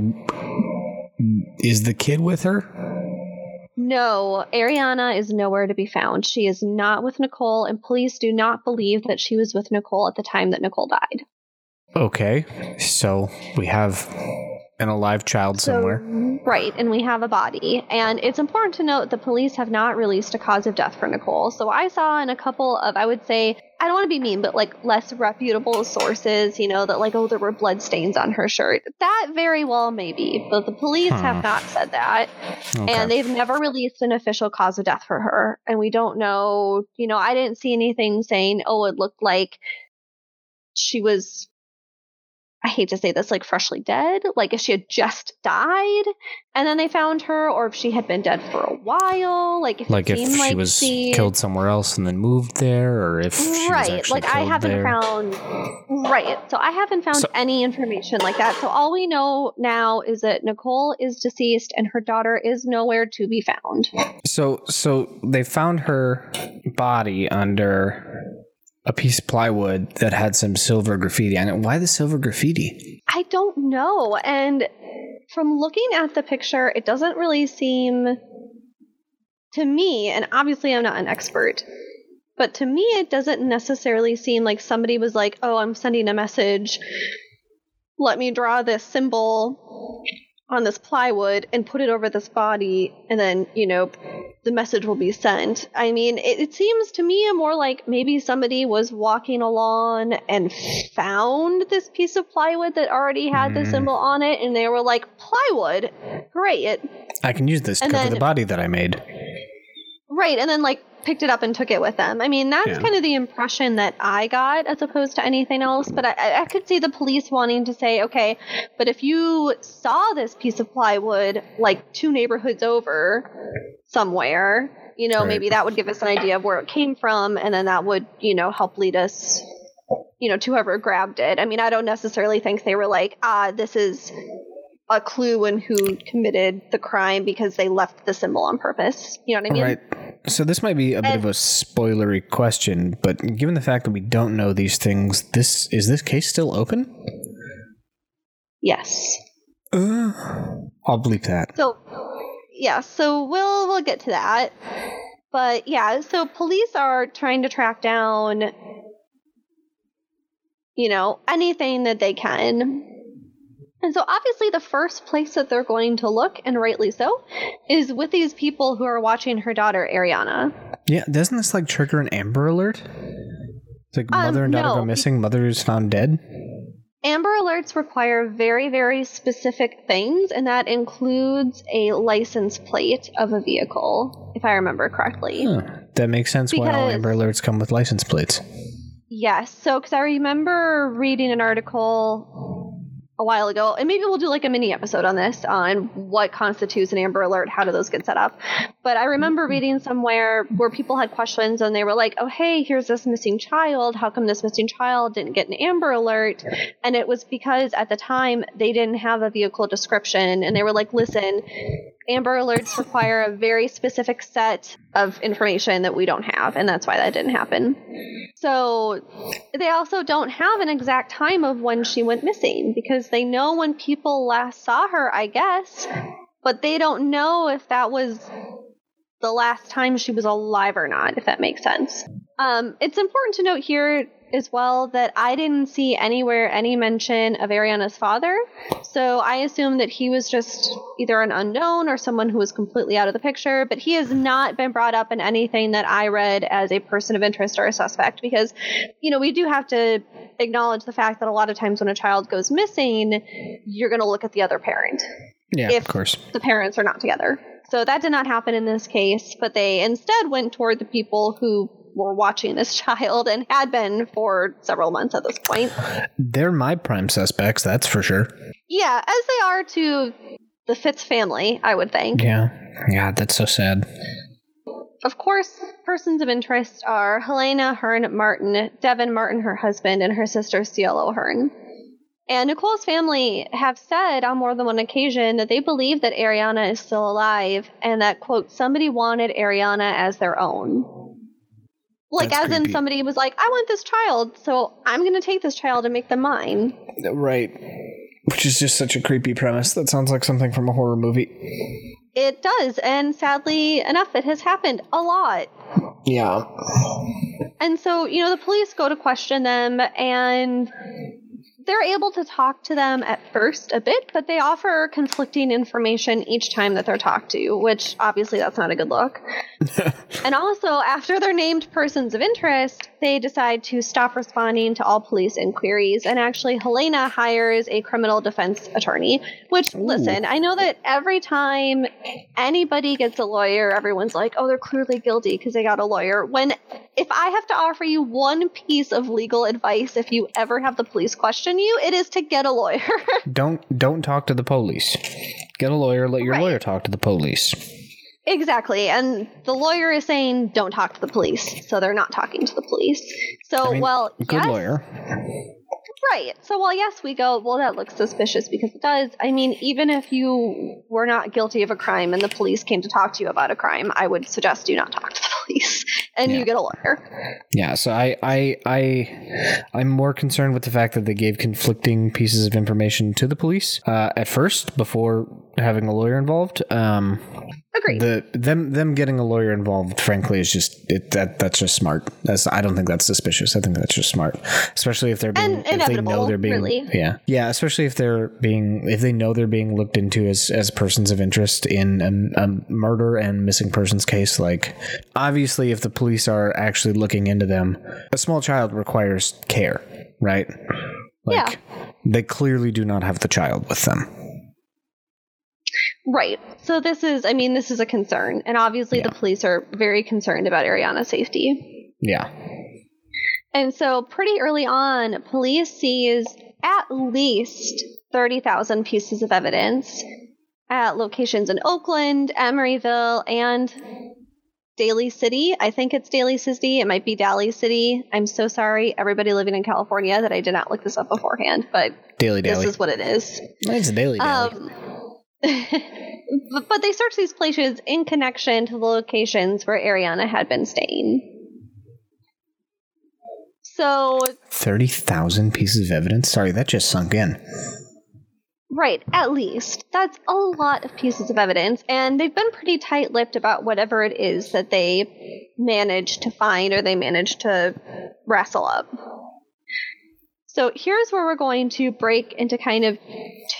Is the kid with her? No, Arianna is nowhere to be found. She is not with Nicole, and police do not believe that she was with Nicole at the time that Nicole died. Okay. So we have An alive child So- somewhere. Right, and we have a body. And it's important to note the police have not released a cause of death for Nicole. So I saw in a couple of, I would say, I don't want to be mean, but like less reputable sources, you know, that like, oh, there were blood stains on her shirt. That very well may be, but the police Hmm. have not said that. Okay. And they've never released an official cause of death for her. And we don't know, you know, I didn't see anything saying, oh, it looked like she was, I hate to say this, like freshly dead, like if she had just died and then they found her, or if she had been dead for a while, like if like it if seemed she like was she, killed somewhere else and then moved there, or if she right actually like i haven't there. found right so i haven't found So- any information like that so all we know now is that nicole is deceased and her daughter is nowhere to be found So, so they found her body under a piece of plywood that had some silver graffiti on it. Why the silver graffiti? i don't know and from looking at the picture it doesn't really seem to me and obviously i'm not an expert but to me it doesn't necessarily seem like somebody was like oh i'm sending a message let me draw this symbol on this plywood and put it over this body and then you know the message will be sent i mean it, it seems to me more like maybe somebody was walking along and found this piece of plywood that already had the Mm. symbol on it and they were like plywood great I can use this to cover then- the body that I made. Right, and then like picked it up and took it with them. I mean, that's Yeah. kind of the impression that I got as opposed to anything else. But I- I, could see the police wanting to say, okay, but if you saw this piece of plywood like two neighborhoods over somewhere, you know, Right. maybe that would give us an idea of where it came from, and then that would, you know, help lead us, you know, to whoever grabbed it. I mean, I don't necessarily think they were like, ah, this is a clue in who committed the crime because they left the symbol on purpose. You know what I mean? Right. So this might be a bit of a spoilery question, but given the fact that we don't know these things, this is this case still open? Yes. Uh, I'll bleep that. So yeah, so we'll we'll get to that. But yeah, so police are trying to track down you know, anything that they can. And so obviously the first place that they're going to look and rightly so is with these people who are watching her daughter Arianna. Yeah, doesn't this like trigger an Amber Alert? It's like Um, mother and daughter no. go missing, mother is found dead. Amber alerts require very, very specific things, and that includes a license plate of a vehicle, if I remember correctly. Huh. That makes sense why all Amber Alerts come with license plates. Yes. So, because I remember reading an article a while ago, and maybe we'll do like a mini episode on this uh, on what constitutes an Amber Alert, how do those get set up. But I remember mm-hmm. reading somewhere where people had questions and they were like, oh, hey, here's this missing child. How come this missing child didn't get an Amber Alert? And it was because at the time they didn't have a vehicle description and they were like, listen, Amber Alerts require a very specific set of information that we don't have, and that's why that didn't happen. So they also don't have an exact time of when she went missing because they know when people last saw her, I guess, but they don't know if that was the last time she was alive or not, if that makes sense. Um, it's important to note here as well that I didn't see anywhere any mention of Arianna's father. So I assume that he was just either an unknown or someone who was completely out of the picture, but he has not been brought up in anything that I read as a person of interest or a suspect because, you know, we do have to acknowledge the fact that a lot of times when a child goes missing, you're going to look at the other parent Yeah, of course. the parents are not together. So that did not happen in this case, but they instead went toward the people who were watching this child and had been for several months at this point. They're my prime suspects, that's for sure. Yeah, as they are to the Fitts family, I would think. Yeah. Yeah, that's so sad. Of course, persons of interest are Helena Hearn Martin, Devin Martin, her husband, and her sister Ciolo Hearn. And Nicole's family have said on more than one occasion that they believe that Arianna is still alive and that, quote, somebody wanted Arianna as their own. Like, That's as in somebody was like, I want this child, so I'm going to take this child and make them mine. Right. Which is just such a creepy premise. That sounds like something from a horror movie. It does, and sadly enough, it has happened a lot. Yeah. And so, you know, the police go to question them, and they're able to talk to them at first a bit, but they offer conflicting information each time that they're talked to, which obviously that's not a good look. and also, after they're named persons of interest, they decide to stop responding to all police inquiries. And actually, Helena hires a criminal defense attorney, which, Ooh. listen, I know that every time anybody gets a lawyer, everyone's like, oh, they're clearly guilty because they got a lawyer. When if I have to offer you one piece of legal advice if you ever have the police question you, it is to get a lawyer. don't don't talk to the police. Get a lawyer, let your right. lawyer talk to the police. Exactly. And the lawyer is saying don't talk to the police. So they're not talking to the police. So I mean, well, good yes, lawyer. Right. So while yes, we go, well, that looks suspicious because it does. I mean, even if you were not guilty of a crime and the police came to talk to you about a crime, I would suggest you not talk to the police and yeah. you get a lawyer. Yeah. So I, I, I, I'm more concerned with the fact that they gave conflicting pieces of information to the police uh, at first before having a lawyer involved. Um, Agreed. The them them getting a lawyer involved, frankly, is just it, that that's just smart. That's I don't think that's suspicious. I think that's just smart, especially if they're being if they know they're being really. yeah yeah especially if they're being if they know they're being looked into as as persons of interest in a, a murder and missing persons case. Like obviously, if the police are actually looking into them, a small child requires care, right? Like yeah. they clearly do not have the child with them. Right. So this is, I mean, this is a concern. And obviously yeah. the police are very concerned about Arianna's safety. Yeah. And so pretty early on, police sees at least 30,000 pieces of evidence at locations in Oakland, Emeryville, and Daly City. I think it's Daly City. It might be Daly City. I'm so sorry, everybody living in California, that I did not look this up beforehand, but Daly Daly. This is what it is. It's Daly Daly. Um, but they searched these places in connection to the locations where Arianna had been staying. So 30,000 pieces of evidence? Sorry, that just sunk in. Right, at least. That's a lot of pieces of evidence, and they've been pretty tight lipped about whatever it is that they managed to find or they managed to wrestle up. So here's where we're going to break into kind of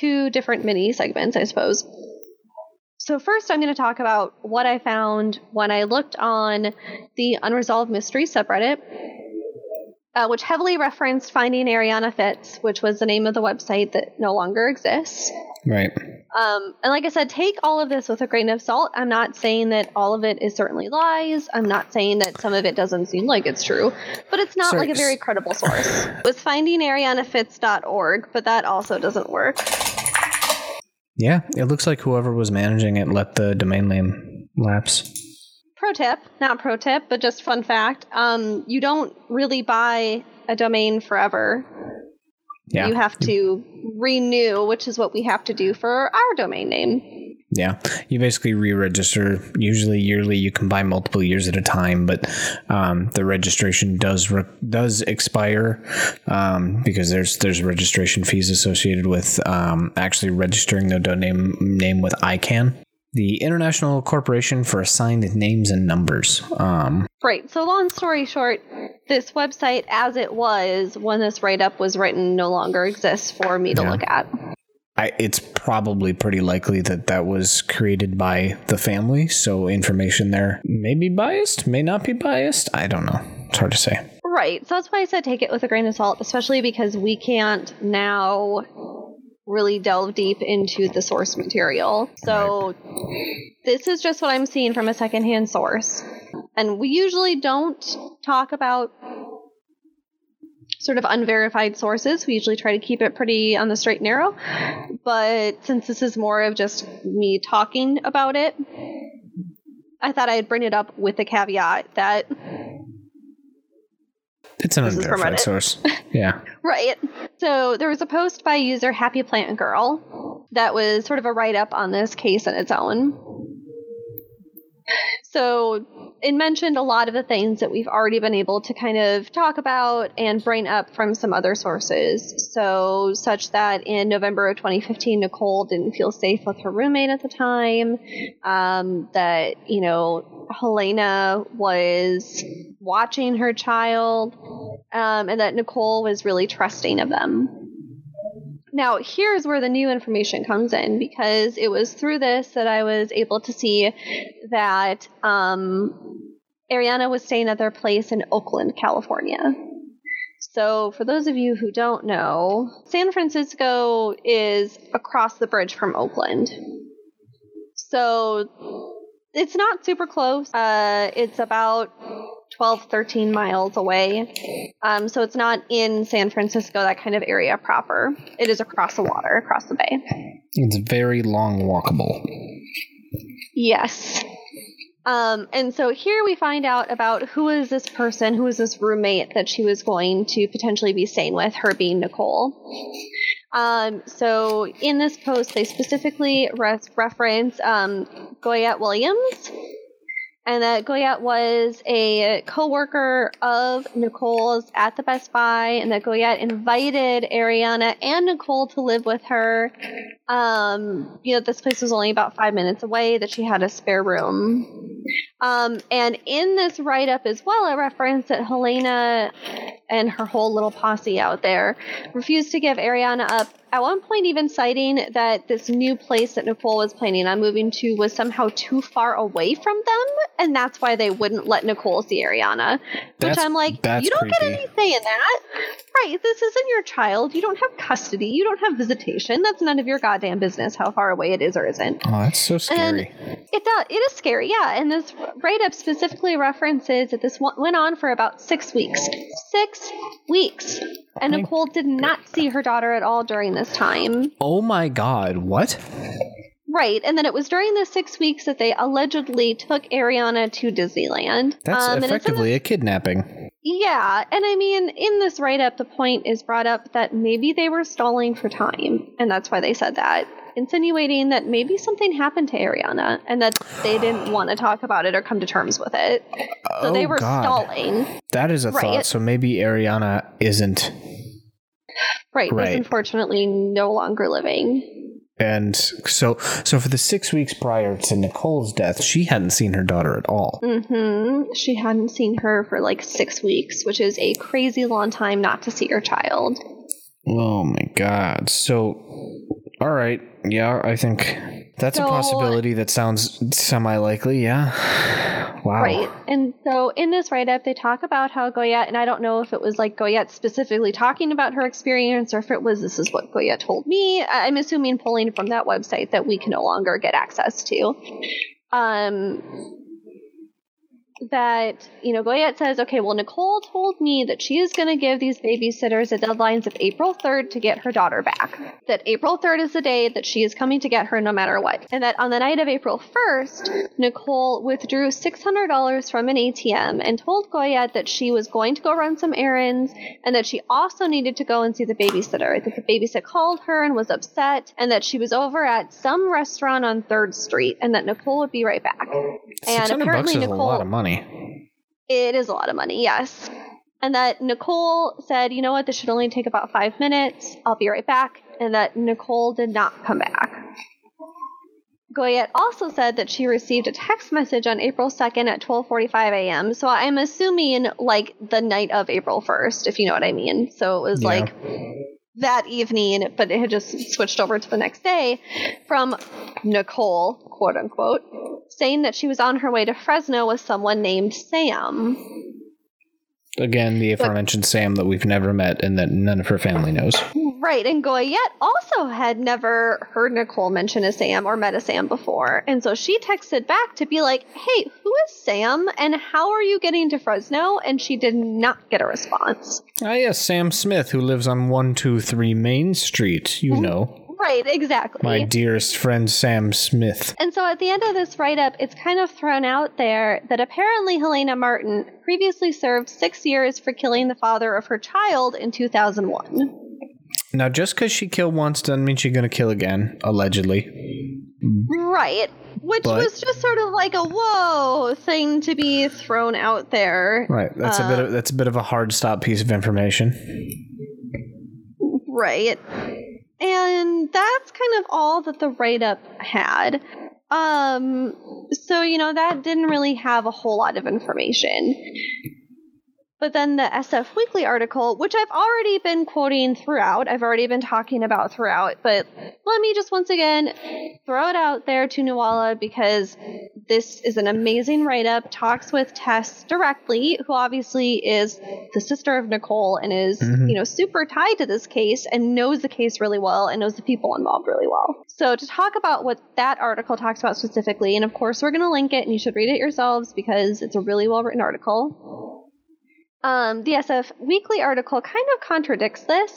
two different mini segments, I suppose. So, first, I'm going to talk about what I found when I looked on the Unresolved Mysteries subreddit, uh, which heavily referenced Finding Arianna Fitts, which was the name of the website that no longer exists. Right. Um, and like I said, take all of this with a grain of salt. I'm not saying that all of it is certainly lies. I'm not saying that some of it doesn't seem like it's true, but it's not Sorry. like a very credible source. it was findingarianafitz.org, but that also doesn't work. Yeah, it looks like whoever was managing it let the domain name lapse. Pro tip, not pro tip, but just fun fact. Um, you don't really buy a domain forever. Yeah. You have to renew, which is what we have to do for our domain name. Yeah, you basically re-register. Usually, yearly, you can buy multiple years at a time, but um, the registration does re- does expire um, because there's there's registration fees associated with um, actually registering the domain name with ICANN the International Corporation for Assigned Names and Numbers. Um, right. So, long story short, this website, as it was when this write up was written, no longer exists for me to yeah. look at. I, it's probably pretty likely that that was created by the family, so information there may be biased, may not be biased. I don't know. It's hard to say. Right. So that's why I said take it with a grain of salt, especially because we can't now really delve deep into the source material. So this is just what I'm seeing from a secondhand source. And we usually don't talk about sort of unverified sources. We usually try to keep it pretty on the straight and narrow. But since this is more of just me talking about it, I thought I'd bring it up with the caveat that it's an unverified source. Yeah. right. So there was a post by user Happy Plant Girl that was sort of a write up on this case on its own. So it mentioned a lot of the things that we've already been able to kind of talk about and bring up from some other sources. So, such that in November of 2015, Nicole didn't feel safe with her roommate at the time. Um, that, you know, Helena was watching her child, um, and that Nicole was really trusting of them. Now, here's where the new information comes in because it was through this that I was able to see that um, Arianna was staying at their place in Oakland, California. So, for those of you who don't know, San Francisco is across the bridge from Oakland. So, it's not super close. Uh, it's about 12, 13 miles away. Um, so it's not in San Francisco, that kind of area proper. It is across the water, across the bay. It's very long walkable. Yes. Um, and so here we find out about who is this person, who is this roommate that she was going to potentially be staying with, her being Nicole. Um, so in this post, they specifically res- reference um, Goyette Williams, and that Goyette was a co-worker of Nicole's at the Best Buy, and that Goyette invited Arianna and Nicole to live with her. Um, you know, this place was only about five minutes away; that she had a spare room. Um, and in this write-up as well, I reference that Helena and her whole little posse out there refused to give Arianna up at one point even citing that this new place that Nicole was planning on moving to was somehow too far away from them, and that's why they wouldn't let Nicole see Arianna. Which That's- I'm like, you don't get creepy. any say in that. Right, this isn't your child. You don't have custody. You don't have visitation. That's none of your goddamn business how far away it is or isn't. Oh, that's so scary. It does. It is scary, yeah. And this write-up specifically references that this went on for about six weeks. Six weeks, and Nicole did not see her daughter at all during this time. oh my god, what? Right, and then it was during the six weeks that they allegedly took Arianna to Disneyland. That's Um, effectively a kidnapping. Yeah, and I mean, in this write up, the point is brought up that maybe they were stalling for time, and that's why they said that, insinuating that maybe something happened to Arianna and that they didn't want to talk about it or come to terms with it. So oh they were god. stalling. That is a Right. thought. So maybe Arianna isn't Right, Right. unfortunately no longer living. and so so for the 6 weeks prior to Nicole's death, she hadn't seen her daughter at all. Mm-hmm. She hadn't seen her for like six weeks, which is a crazy long time not to see your child. Oh my god. So all right. Yeah, I think that's a possibility that sounds semi likely, yeah. Wow. Right. And so in this write up, they talk about how Goyette, and I don't know if it was like Goyette specifically talking about her experience or if it was this is what Goyette told me. I- I'm assuming pulling from that website that we can no longer get access to. Um, that, you know, Goyette says, okay, well, Nicole told me that she is going to give these babysitters a deadlines of April 3rd to get her daughter back. That April 3rd is the day that she is coming to get her no matter what. And that on the night of April 1st, Nicole withdrew $600 from an ATM and told Goyette that she was going to go run some errands and that she also needed to go and see the babysitter. That the babysitter called her and was upset and that she was over at some restaurant on 3rd Street and that Nicole would be right back. And 600 bucks apparently is a Nicole lot of money. It is a lot of money, yes. And that Nicole said, you know what, this should only take about five minutes. I'll be right back. And that Nicole did not come back. Goyette also said that she received a text message on April 2nd at 12:45 a.m. So I'm assuming like the night of April 1st, if you know what I mean. So it was Yeah. like that evening, but it had just switched over to the next day from Nicole, quote unquote, saying that she was on her way to Fresno with someone named Sam. Again, the aforementioned Sam that we've never met and that none of her family knows. Right, and Goyette also had never heard Nicole mention a Sam or met a Sam before. And so she texted back to be like, hey, who is Sam and how are you getting to Fresno? And she did not get a response. Ah, yes, Sam Smith, who lives on 123 Main Street. You know, Right, exactly. my dearest friend Sam Smith. And so at the end of this write up, it's kind of thrown out there that apparently Helena Martin previously served six years for killing the father of her child in 2001. Now, just because she killed once doesn't mean she's going to kill again, allegedly. Right. Which But- was just sort of like a whoa thing to be thrown out there. Right. That's a bit of that's a bit of a hard stop piece of information. Right. And that's kind of all that the write up had. Um so you know that didn't really have a whole lot of information. But then the SF Weekly article, which I've already been quoting throughout, I've already been talking about throughout, but let me just once again throw it out there to Nuala because this is an amazing write up. Talks with Tess directly, who obviously is the sister of Nicole and is, Mhm. you know, super tied to this case and knows the case really well and knows the people involved really well. So to talk about what that article talks about specifically, and of course we're going to link it and you should read it yourselves because it's a really well written article. Um, the SF Weekly article kind of contradicts this,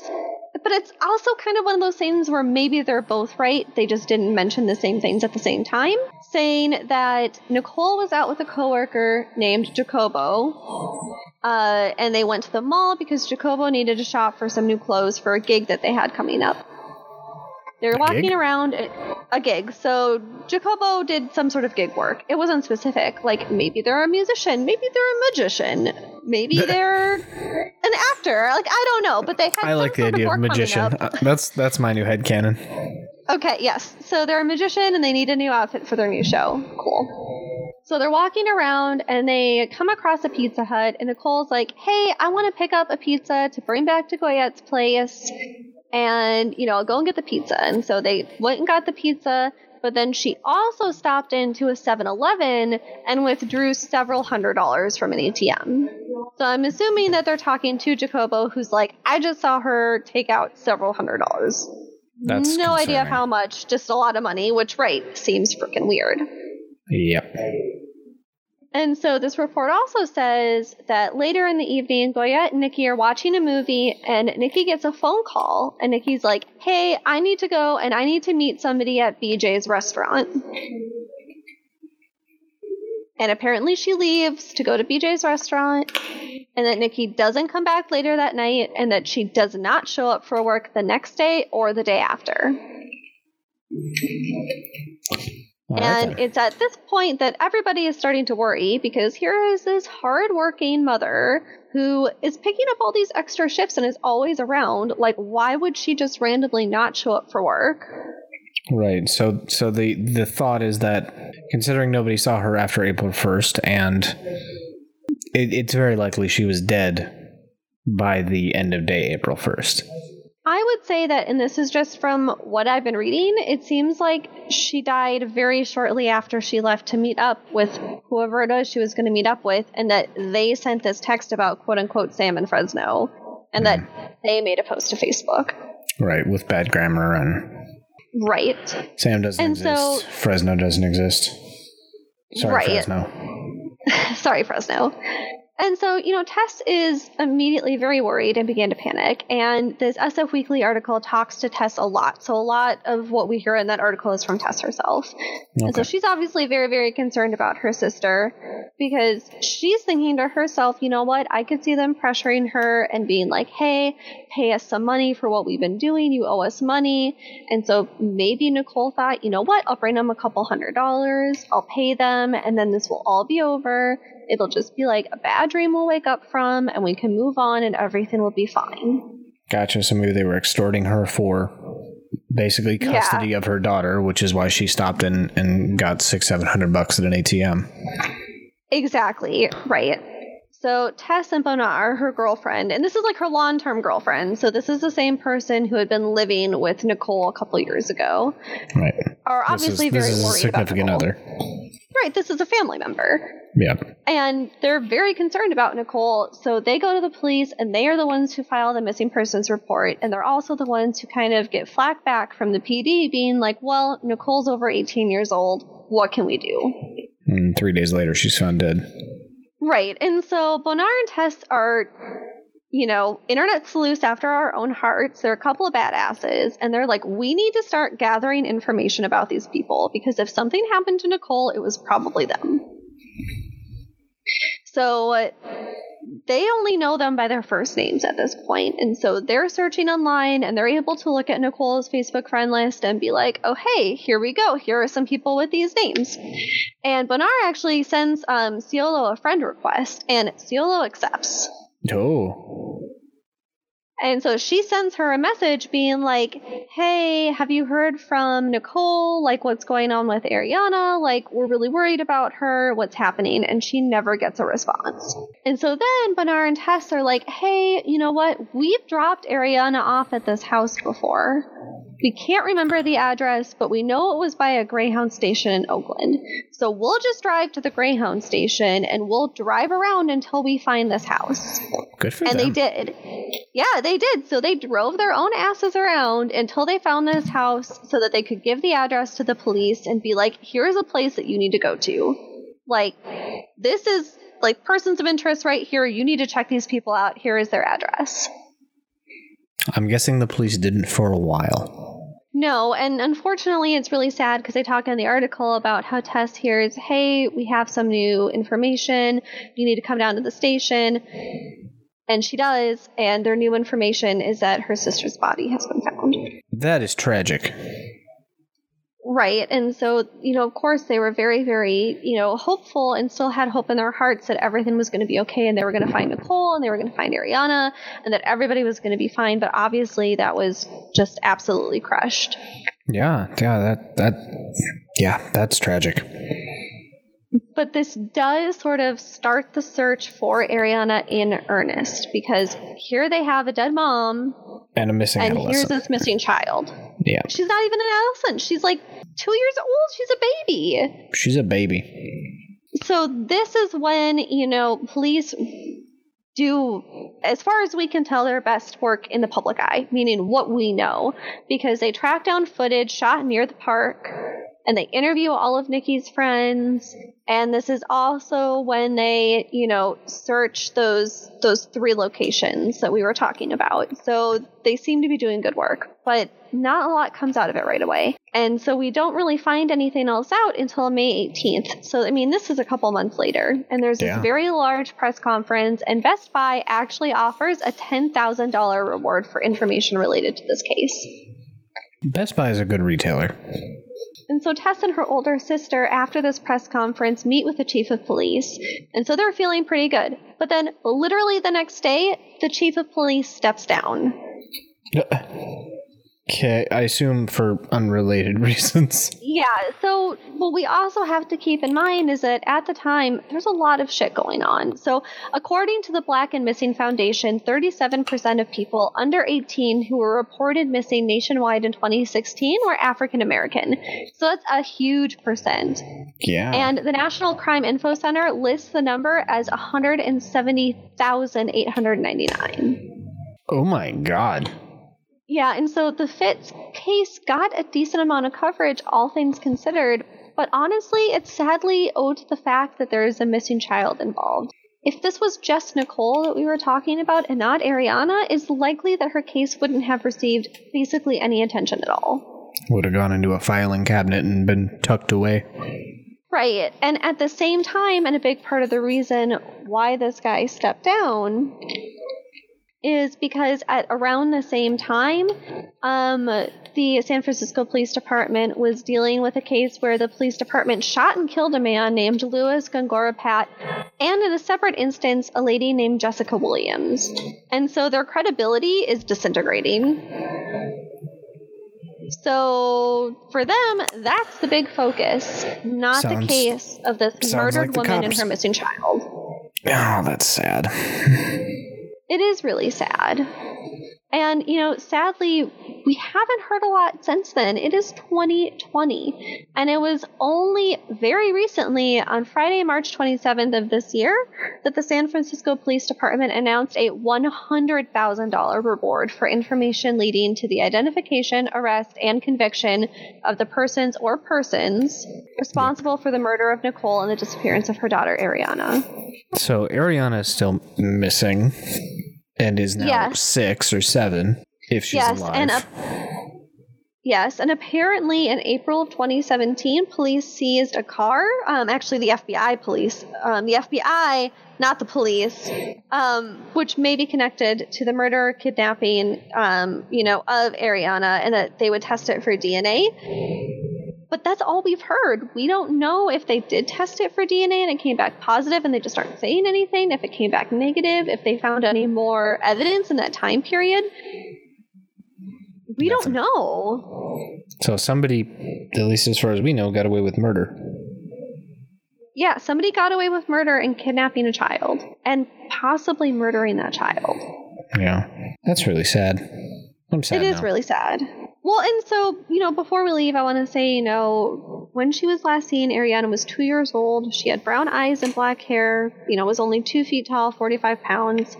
but it's also kind of one of those things where maybe they're both right. They just didn't mention the same things at the same time. Saying that Nicole was out with a coworker named Jacobo, uh, and they went to the mall because Jacobo needed to shop for some new clothes for a gig that they had coming up. They were A walking gig? around a, a gig. So Jacobo did some sort of gig work. It wasn't specific. Like maybe they're a musician, maybe they're a magician, maybe they're an actor. Like I don't know, but they had. I like the idea of coming magician. Uh, that's that's my new head headcanon. Okay, yes. So they're a magician and they need a new outfit for their new show. Cool. So they're walking around and they come across a Pizza Hut and Nicole's like, "Hey, I want to pick up a pizza to bring back to Goyette's place, and you know, I'll go and get the pizza." And so they went and got the pizza. But then she also stopped into a 7-Eleven and withdrew several hundred dollars from an ATM. So I'm assuming that they're talking to Jacobo, who's like, I just saw her take out several hundred dollars. That's no idea concerning. how much, just a lot of money, which, right, seems freaking weird. Yep. And so this report also says that later in the evening, Goyette and Nikki are watching a movie, and Nikki gets a phone call, and Nikki's like, "Hey, I need to go, and I need to meet somebody at BJ's restaurant." And apparently, she leaves to go to BJ's restaurant, and that Nikki doesn't come back later that night, and that she does not show up for work the next day or the day after. Right and then. it's at this point that everybody is starting to worry because here is this hardworking mother who is picking up all these extra shifts and is always around. Like, why would she just randomly not show up for work? Right. So so the the thought is that considering nobody saw her after April first, and it, it's very likely she was dead by the end of day April first. I would say that, and this is just from what I've been reading, it seems like she died very shortly after she left to meet up with whoever it is she was going to meet up with, and that they sent this text about quote unquote Sam and Fresno, and that hmm. they made a post to Facebook. Right, with bad grammar and Right. Sam doesn't And so- exist. Fresno doesn't exist. Sorry, Right. Fresno. Sorry, Fresno. And so, you know, Tess is immediately very worried and began to panic. And this SF Weekly article talks to Tess a lot. So, a lot of what we hear in that article is from Tess herself. And so, she's obviously very, very concerned about her sister because she's thinking to herself, you know what? I could see them pressuring her and being like, hey, pay us some money for what we've been doing. You owe us money. And so, maybe Nicole thought, you know what? I'll bring them a couple hundred dollars. I'll pay them. And then this will all be over. It'll just be like a bad dream we'll wake up from, and we can move on, and everything will be fine. Gotcha. So maybe they were extorting her for basically Yeah. custody of her daughter, which is why she stopped and, and got six, seven hundred bucks at an ATM. Exactly, right. So Tess and Bonar, her girlfriend, and this is like her long-term girlfriend. So this is the same person who had been living with Nicole a couple years ago. Right. Are obviously This is, this very is a worried about significant Nicole. other. Right, this is a family member. Yeah. And they're very concerned about Nicole, so they go to the police and they are the ones who file the missing persons report. And they're also the ones who kind of get flack back from the PD, being like, well, Nicole's over 18 years old. What can we do? And three days later, she's found dead. Right. And so Bonar and Tess are, you know, internet sleuths after our own hearts. They're a couple of badasses. And they're like, we need to start gathering information about these people because if something happened to Nicole, it was probably them. So they only know them by their first names at this point. And so they're searching online and they're able to look at Nicole's Facebook friend list and be like, oh, hey, here we go. Here are some people with these names. And Bonar actually sends um, Ciolo a friend request, and Ciolo accepts. Oh. And so she sends her a message being like, Hey, have you heard from Nicole? Like, what's going on with Arianna? Like, we're really worried about her. What's happening? And she never gets a response. And so then Bernard and Tess are like, Hey, you know what? We've dropped Arianna off at this house before. We can't remember the address, but we know it was by a Greyhound station in Oakland. So we'll just drive to the Greyhound station and we'll drive around until we find this house. Good for you. And them. they did. Yeah, they did. So they drove their own asses around until they found this house so that they could give the address to the police and be like, here's a place that you need to go to. Like, this is like persons of interest right here. You need to check these people out. Here is their address. I'm guessing the police didn't for a while. No, and unfortunately, it's really sad because they talk in the article about how Tess hears, hey, we have some new information. You need to come down to the station. And she does, and their new information is that her sister's body has been found. That is tragic. Right. And so, you know, of course, they were very, very, you know, hopeful and still had hope in their hearts that everything was going to be okay and they were going to find Nicole and they were going to find Arianna and that everybody was going to be fine. But obviously, that was just absolutely crushed. Yeah, yeah, that that yeah, that's tragic. But this does sort of start the search for Arianna in earnest because here they have a dead mom And a missing and here's this missing child. yeah, She's not even an adolescent. She's like two years old. She's a baby. she's a baby. So this is when, you know, police do, as far as we can tell, their best work in the public eye, meaning what we know, because they track down footage shot near the park and they interview all of Nikki's friends. And this is also when they, you know, search those those three locations that we were talking about. So they seem to be doing good work, but not a lot comes out of it right away. And so we don't really find anything else out until May 18th. So I mean, this is a couple months later, and there's Yeah. this very large press conference, and Best Buy actually offers a $10,000 reward for information related to this case. Best Buy is a good retailer. And so Tess and her older sister, after this press conference, meet with the chief of police. And so they're feeling pretty good. But then, literally the next day, the chief of police steps down. Okay, I assume for unrelated reasons. Yeah, so what we also have to keep in mind is that at the time, there's a lot of shit going on. So, according to the Black and Missing Foundation, 37% of people under 18 who were reported missing nationwide in 2016 were African American. So, that's a huge percent. Yeah. And the National Crime Info Center lists the number as 170,899. oh my god. Yeah, and so the Fitts case got a decent amount of coverage, all things considered, but honestly, it's sadly owed to the fact that there is a missing child involved. If this was just Nicole that we were talking about and not Arianna, it's likely that her case wouldn't have received basically any attention at all. Would have gone into a filing cabinet and been tucked away. Right. And at the same time, and a big part of the reason why this guy stepped down is because at around the same time, um, the San Francisco Police Department was dealing with a case where the police department shot and killed a man named Luis Gongora Pat, and in a separate instance, a lady named Jessica Williams. And so their credibility is disintegrating. So for them, that's the big focus, not the case of this murdered like the woman and her missing child. Oh, that's sad. It is really sad. And, you know, sadly, we haven't heard a lot since then. It is 2020. And it was only very recently, on Friday, March 27th of this year, that the San Francisco Police Department announced a $100,000 reward for information leading to the identification, arrest, and conviction of the persons or persons responsible for the murder of Nicole and the disappearance of her daughter, Arianna. So Arianna is still missing and is now Yes. six or seven if she's yes, alive. and ap- yes, and apparently in April of 2017, police seized a car. Um, actually, the FBI police, um, the FBI, not the police, um, which may be connected to the murder, kidnapping, um, you know, of Arianna, and that they would test it for DNA. But that's all we've heard. We don't know if they did test it for DNA and it came back positive and they just aren't saying anything, if it came back negative, if they found any more evidence in that time period. We don't know. So somebody, at least as far as we know, got away with murder. Yeah, somebody got away with murder and kidnapping a child and possibly murdering that child. Yeah, that's really sad. I'm sad. It is now. really sad. Well, and so, you know, before we leave, I want to say, you know, when she was last seen, Arianna was two years old. She had brown eyes and black hair, you know, was only two feet tall, 45 pounds.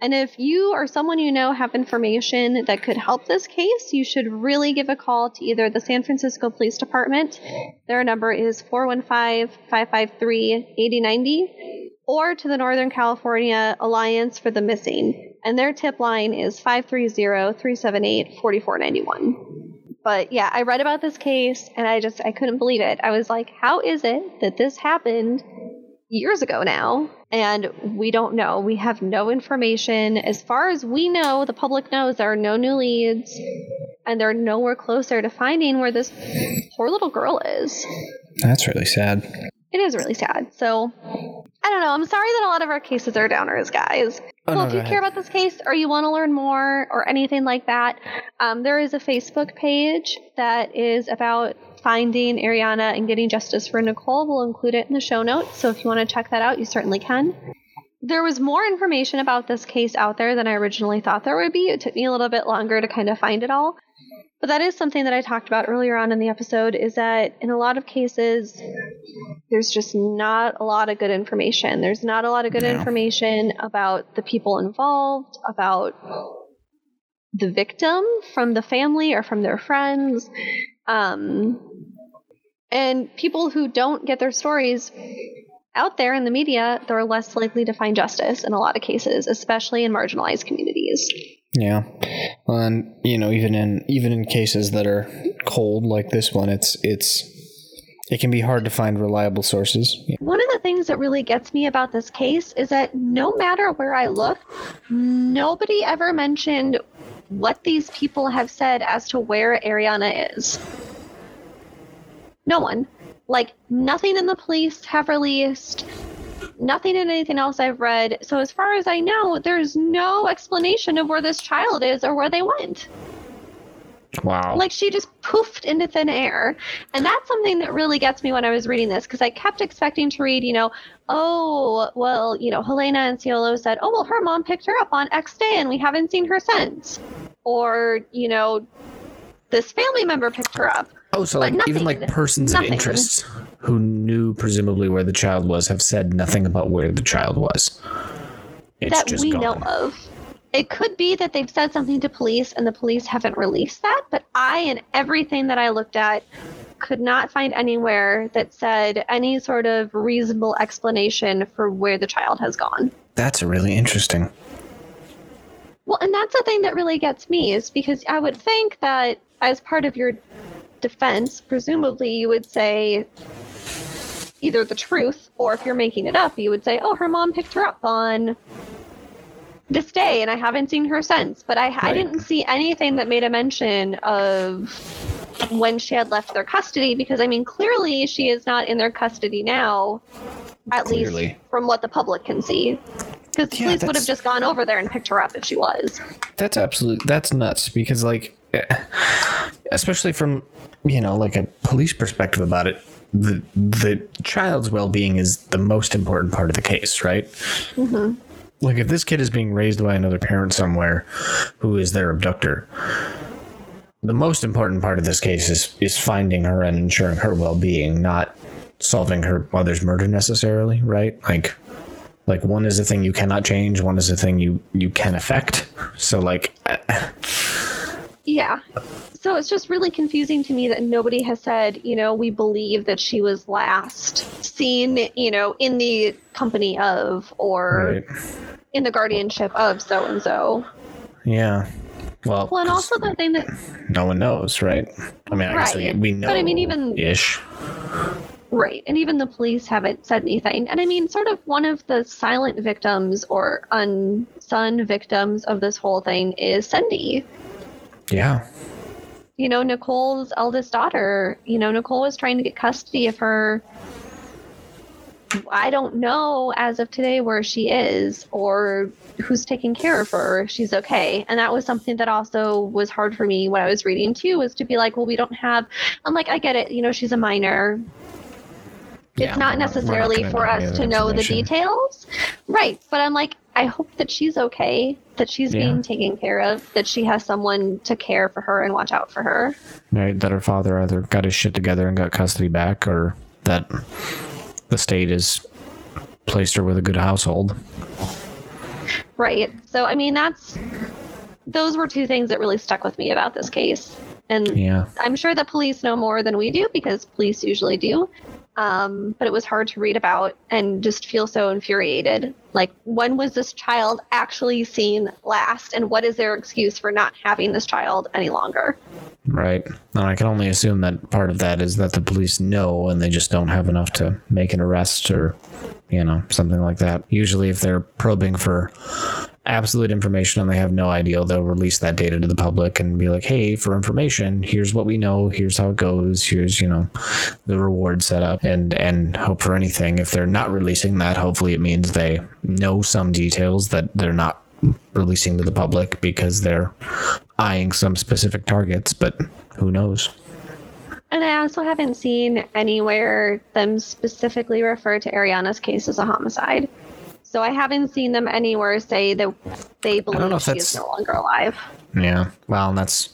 And if you or someone you know have information that could help this case, you should really give a call to either the San Francisco Police Department. Their number is 415 553 8090 or to the Northern California Alliance for the Missing, and their tip line is 530-378-4491. But yeah, I read about this case and I just I couldn't believe it. I was like, how is it that this happened years ago now and we don't know. We have no information. As far as we know, the public knows there are no new leads and they're nowhere closer to finding where this poor little girl is. That's really sad. It is really sad. So I don't know. I'm sorry that a lot of our cases are downers, guys. Oh, well, no, if you care about this case or you want to learn more or anything like that, um, there is a Facebook page that is about finding Arianna and getting justice for Nicole. We'll include it in the show notes. So if you want to check that out, you certainly can. There was more information about this case out there than I originally thought there would be. It took me a little bit longer to kind of find it all. But that is something that I talked about earlier on in the episode is that in a lot of cases, there's just not a lot of good information. There's not a lot of good No. information about the people involved, about the victim from the family or from their friends. Um, and people who don't get their stories out there in the media, they're less likely to find justice in a lot of cases, especially in marginalized communities. Yeah. And you know, even in even in cases that are cold like this one, it's it's it can be hard to find reliable sources. One of the things that really gets me about this case is that no matter where I look, nobody ever mentioned what these people have said as to where Arianna is. No one. Like, nothing in the police have released, nothing in anything else I've read. So, as far as I know, there's no explanation of where this child is or where they went. Wow. Like she just poofed into thin air. And that's something that really gets me when I was reading this because I kept expecting to read, you know, oh, well, you know, Helena and Ciolo said, oh, well, her mom picked her up on X day and we haven't seen her since. Or, you know, this family member picked her up. Oh, so like even like persons Nothing. of interest who knew presumably where the child was have said nothing about where the child was. It's that just we gone. know of. It could be that they've said something to police and the police haven't released that, but I and everything that I looked at could not find anywhere that said any sort of reasonable explanation for where the child has gone. That's really interesting. Well, and that's the thing that really gets me is because I would think that as part of your defense, presumably you would say either the truth or if you're making it up, you would say, "Oh, her mom picked her up on this day and I haven't seen her since." But I, I didn't see anything that made a mention of when she had left their custody because I mean, clearly she is not in their custody now, at Clearly. least from what the public can see. Because the Yeah, police would have just gone over there and picked her up if she was. That's absolute. That's nuts because like, especially from you know like a police perspective about it, the the child's well being is the most important part of the case, right? Mm-hmm. Like if this kid is being raised by another parent somewhere, who is their abductor. The most important part of this case is is finding her and ensuring her well being, not solving her mother's murder necessarily, right? Like like one is a thing you cannot change, one is a thing you you can affect. So like Yeah. So it's just really confusing to me that nobody has said, you know, we believe that she was last seen, you know, in the company of or right. in the guardianship of so and so. Yeah. Well, Well, and also the thing that no one knows, right? I mean, I guess we, we know. But I mean, even- ish. Right. And even the police haven't said anything. And I mean, sort of one of the silent victims or unsung victims of this whole thing is Cindy. Yeah. you know, Nicole's eldest daughter. You know, Nicole was trying to get custody of her. I don't know as of today where she is or who's taking care of her if she's okay. And that was something that also was hard for me when I was reading too, was to be like, well, we don't have. I'm like, I get it. You know, she's a minor. Yeah, it's not we're not necessarily for us to know the details. Right. But I'm like, I hope that she's okay, that she's Yeah. being taken care of, that she has someone to care for her and watch out for her. Right, that her father either got his shit together and got custody back, or that the state has placed her with a good household. Right. So, I mean, that's those were two things that really stuck with me about this case. And Yeah. I'm sure the police know more than we do because police usually do. Um, but it was hard to read about and just feel so infuriated. Like, when was this child actually seen last? And what is their excuse for not having this child any longer? Right. And I can only assume that part of that is that the police know and they just don't have enough to make an arrest or, you know, something like that. Usually, if they're probing for absolute information and they have no idea, they'll release that data to the public and be like, hey, for information, here's what we know, here's how it goes, here's, you know, the reward set up and, and hope for anything. If they're not releasing that, hopefully it means they know some details that they're not releasing to the public because they're eyeing some specific targets, but who knows? And I also haven't seen anywhere them specifically refer to Arianna's case as a homicide. So I haven't seen them anywhere say that they know believe if she is that's- no longer alive. Yeah. Well, that's,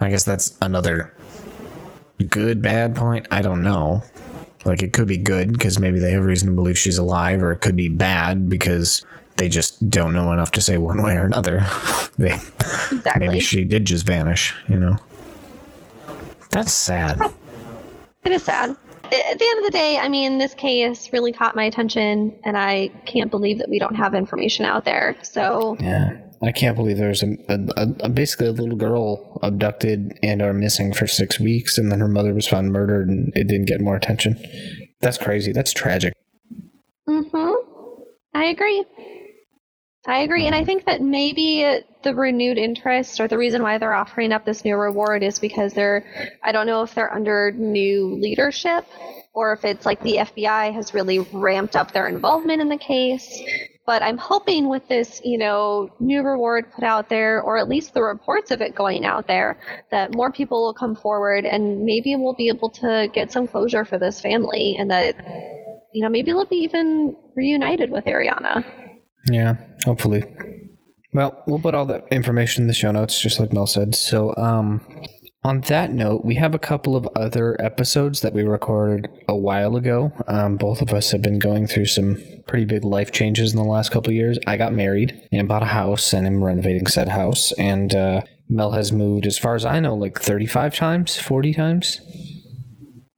I guess that's another good, bad point. I don't know. Like, it could be good because maybe they have reason to believe she's alive, or it could be bad because they just don't know enough to say one way or another. they, Exactly. maybe she did just vanish, you know? That's sad. It is sad. At the end of the day, I mean, this case really caught my attention, and I can't believe that we don't have information out there. So, Yeah. I can't believe there's a, a, a basically a little girl abducted and are missing for six weeks, and then her mother was found murdered, and it didn't get more attention. That's crazy. That's tragic. hmm I agree. I agree. And I mm-hmm. think that maybe the renewed interest or the reason why they're offering up this new reward is because they're, I don't know if they're under new leadership or if it's like the FBI has really ramped up their involvement in the case. But I'm hoping with this, you know, new reward put out there, or at least the reports of it going out there, that more people will come forward and maybe we'll be able to get some closure for this family and that, you know, maybe they'll be even reunited with Arianna. Yeah, hopefully. Well, we'll put all that information in the show notes, just like Mel said. So, um, on that note, we have a couple of other episodes that we recorded a while ago. Um, both of us have been going through some pretty big life changes in the last couple of years. I got married and bought a house, and I'm renovating said house. And uh, Mel has moved, as far as I know, like 35 times, 40 times.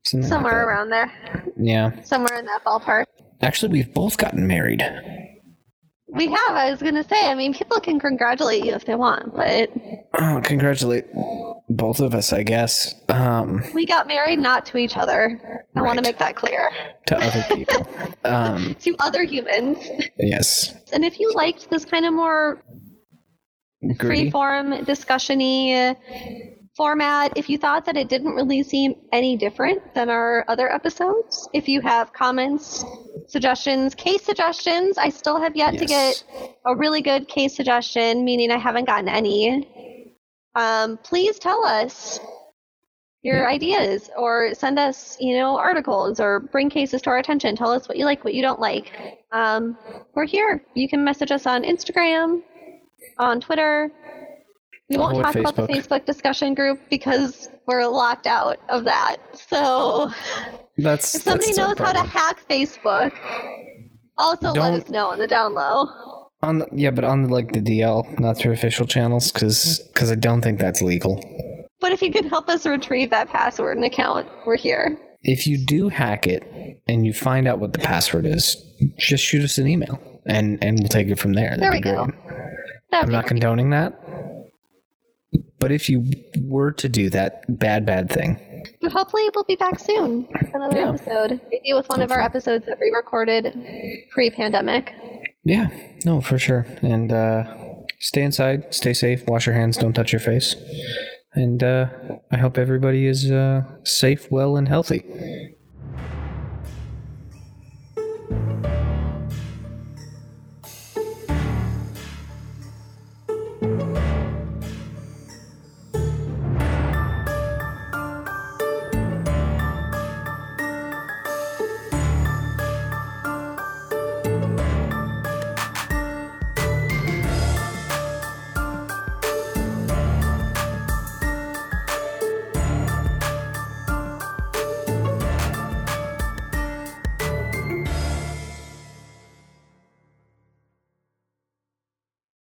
Something Somewhere that. around there. Yeah. Somewhere in that ballpark. Actually, we've both gotten married. We have, I was going to say, I mean, people can congratulate you if they want, but Oh, congratulate both of us, I guess. Um, we got married not to each other. I want to make that clear. to other people. um, To other humans. yes. And if you liked this kind of more Gritty. free-form discussion-y format, if you thought that it didn't really seem any different than our other episodes, if you have comments, suggestions, case suggestions, I still have yet to get a really good case suggestion, meaning I haven't gotten any. Um, please tell us your ideas or send us, you know, articles or bring cases to our attention. Tell us what you like, what you don't like. Um, we're here. You can message us on Instagram, on Twitter. We won't oh, Or talk about the Facebook. Facebook discussion group because we're locked out of that. So That's if somebody that's knows how to hack Facebook, also let Don't- us know on the down low. on the, yeah, but on like the DL, not through official channels, because because I don't think that's legal. But if you can help us retrieve that password and account, we're here. If you do hack it and you find out what the password is, just shoot us an email and and we'll take it from there. There That'd we go. I'm not great. condoning that. But if you were to do that bad, bad thing, hopefully we'll be back soon with another yeah. episode. Maybe with one of our episodes that we recorded pre-pandemic. Yeah, no, for sure. And uh, stay inside, stay safe, wash your hands, don't touch your face. And uh, I hope everybody is uh, safe, well, and healthy.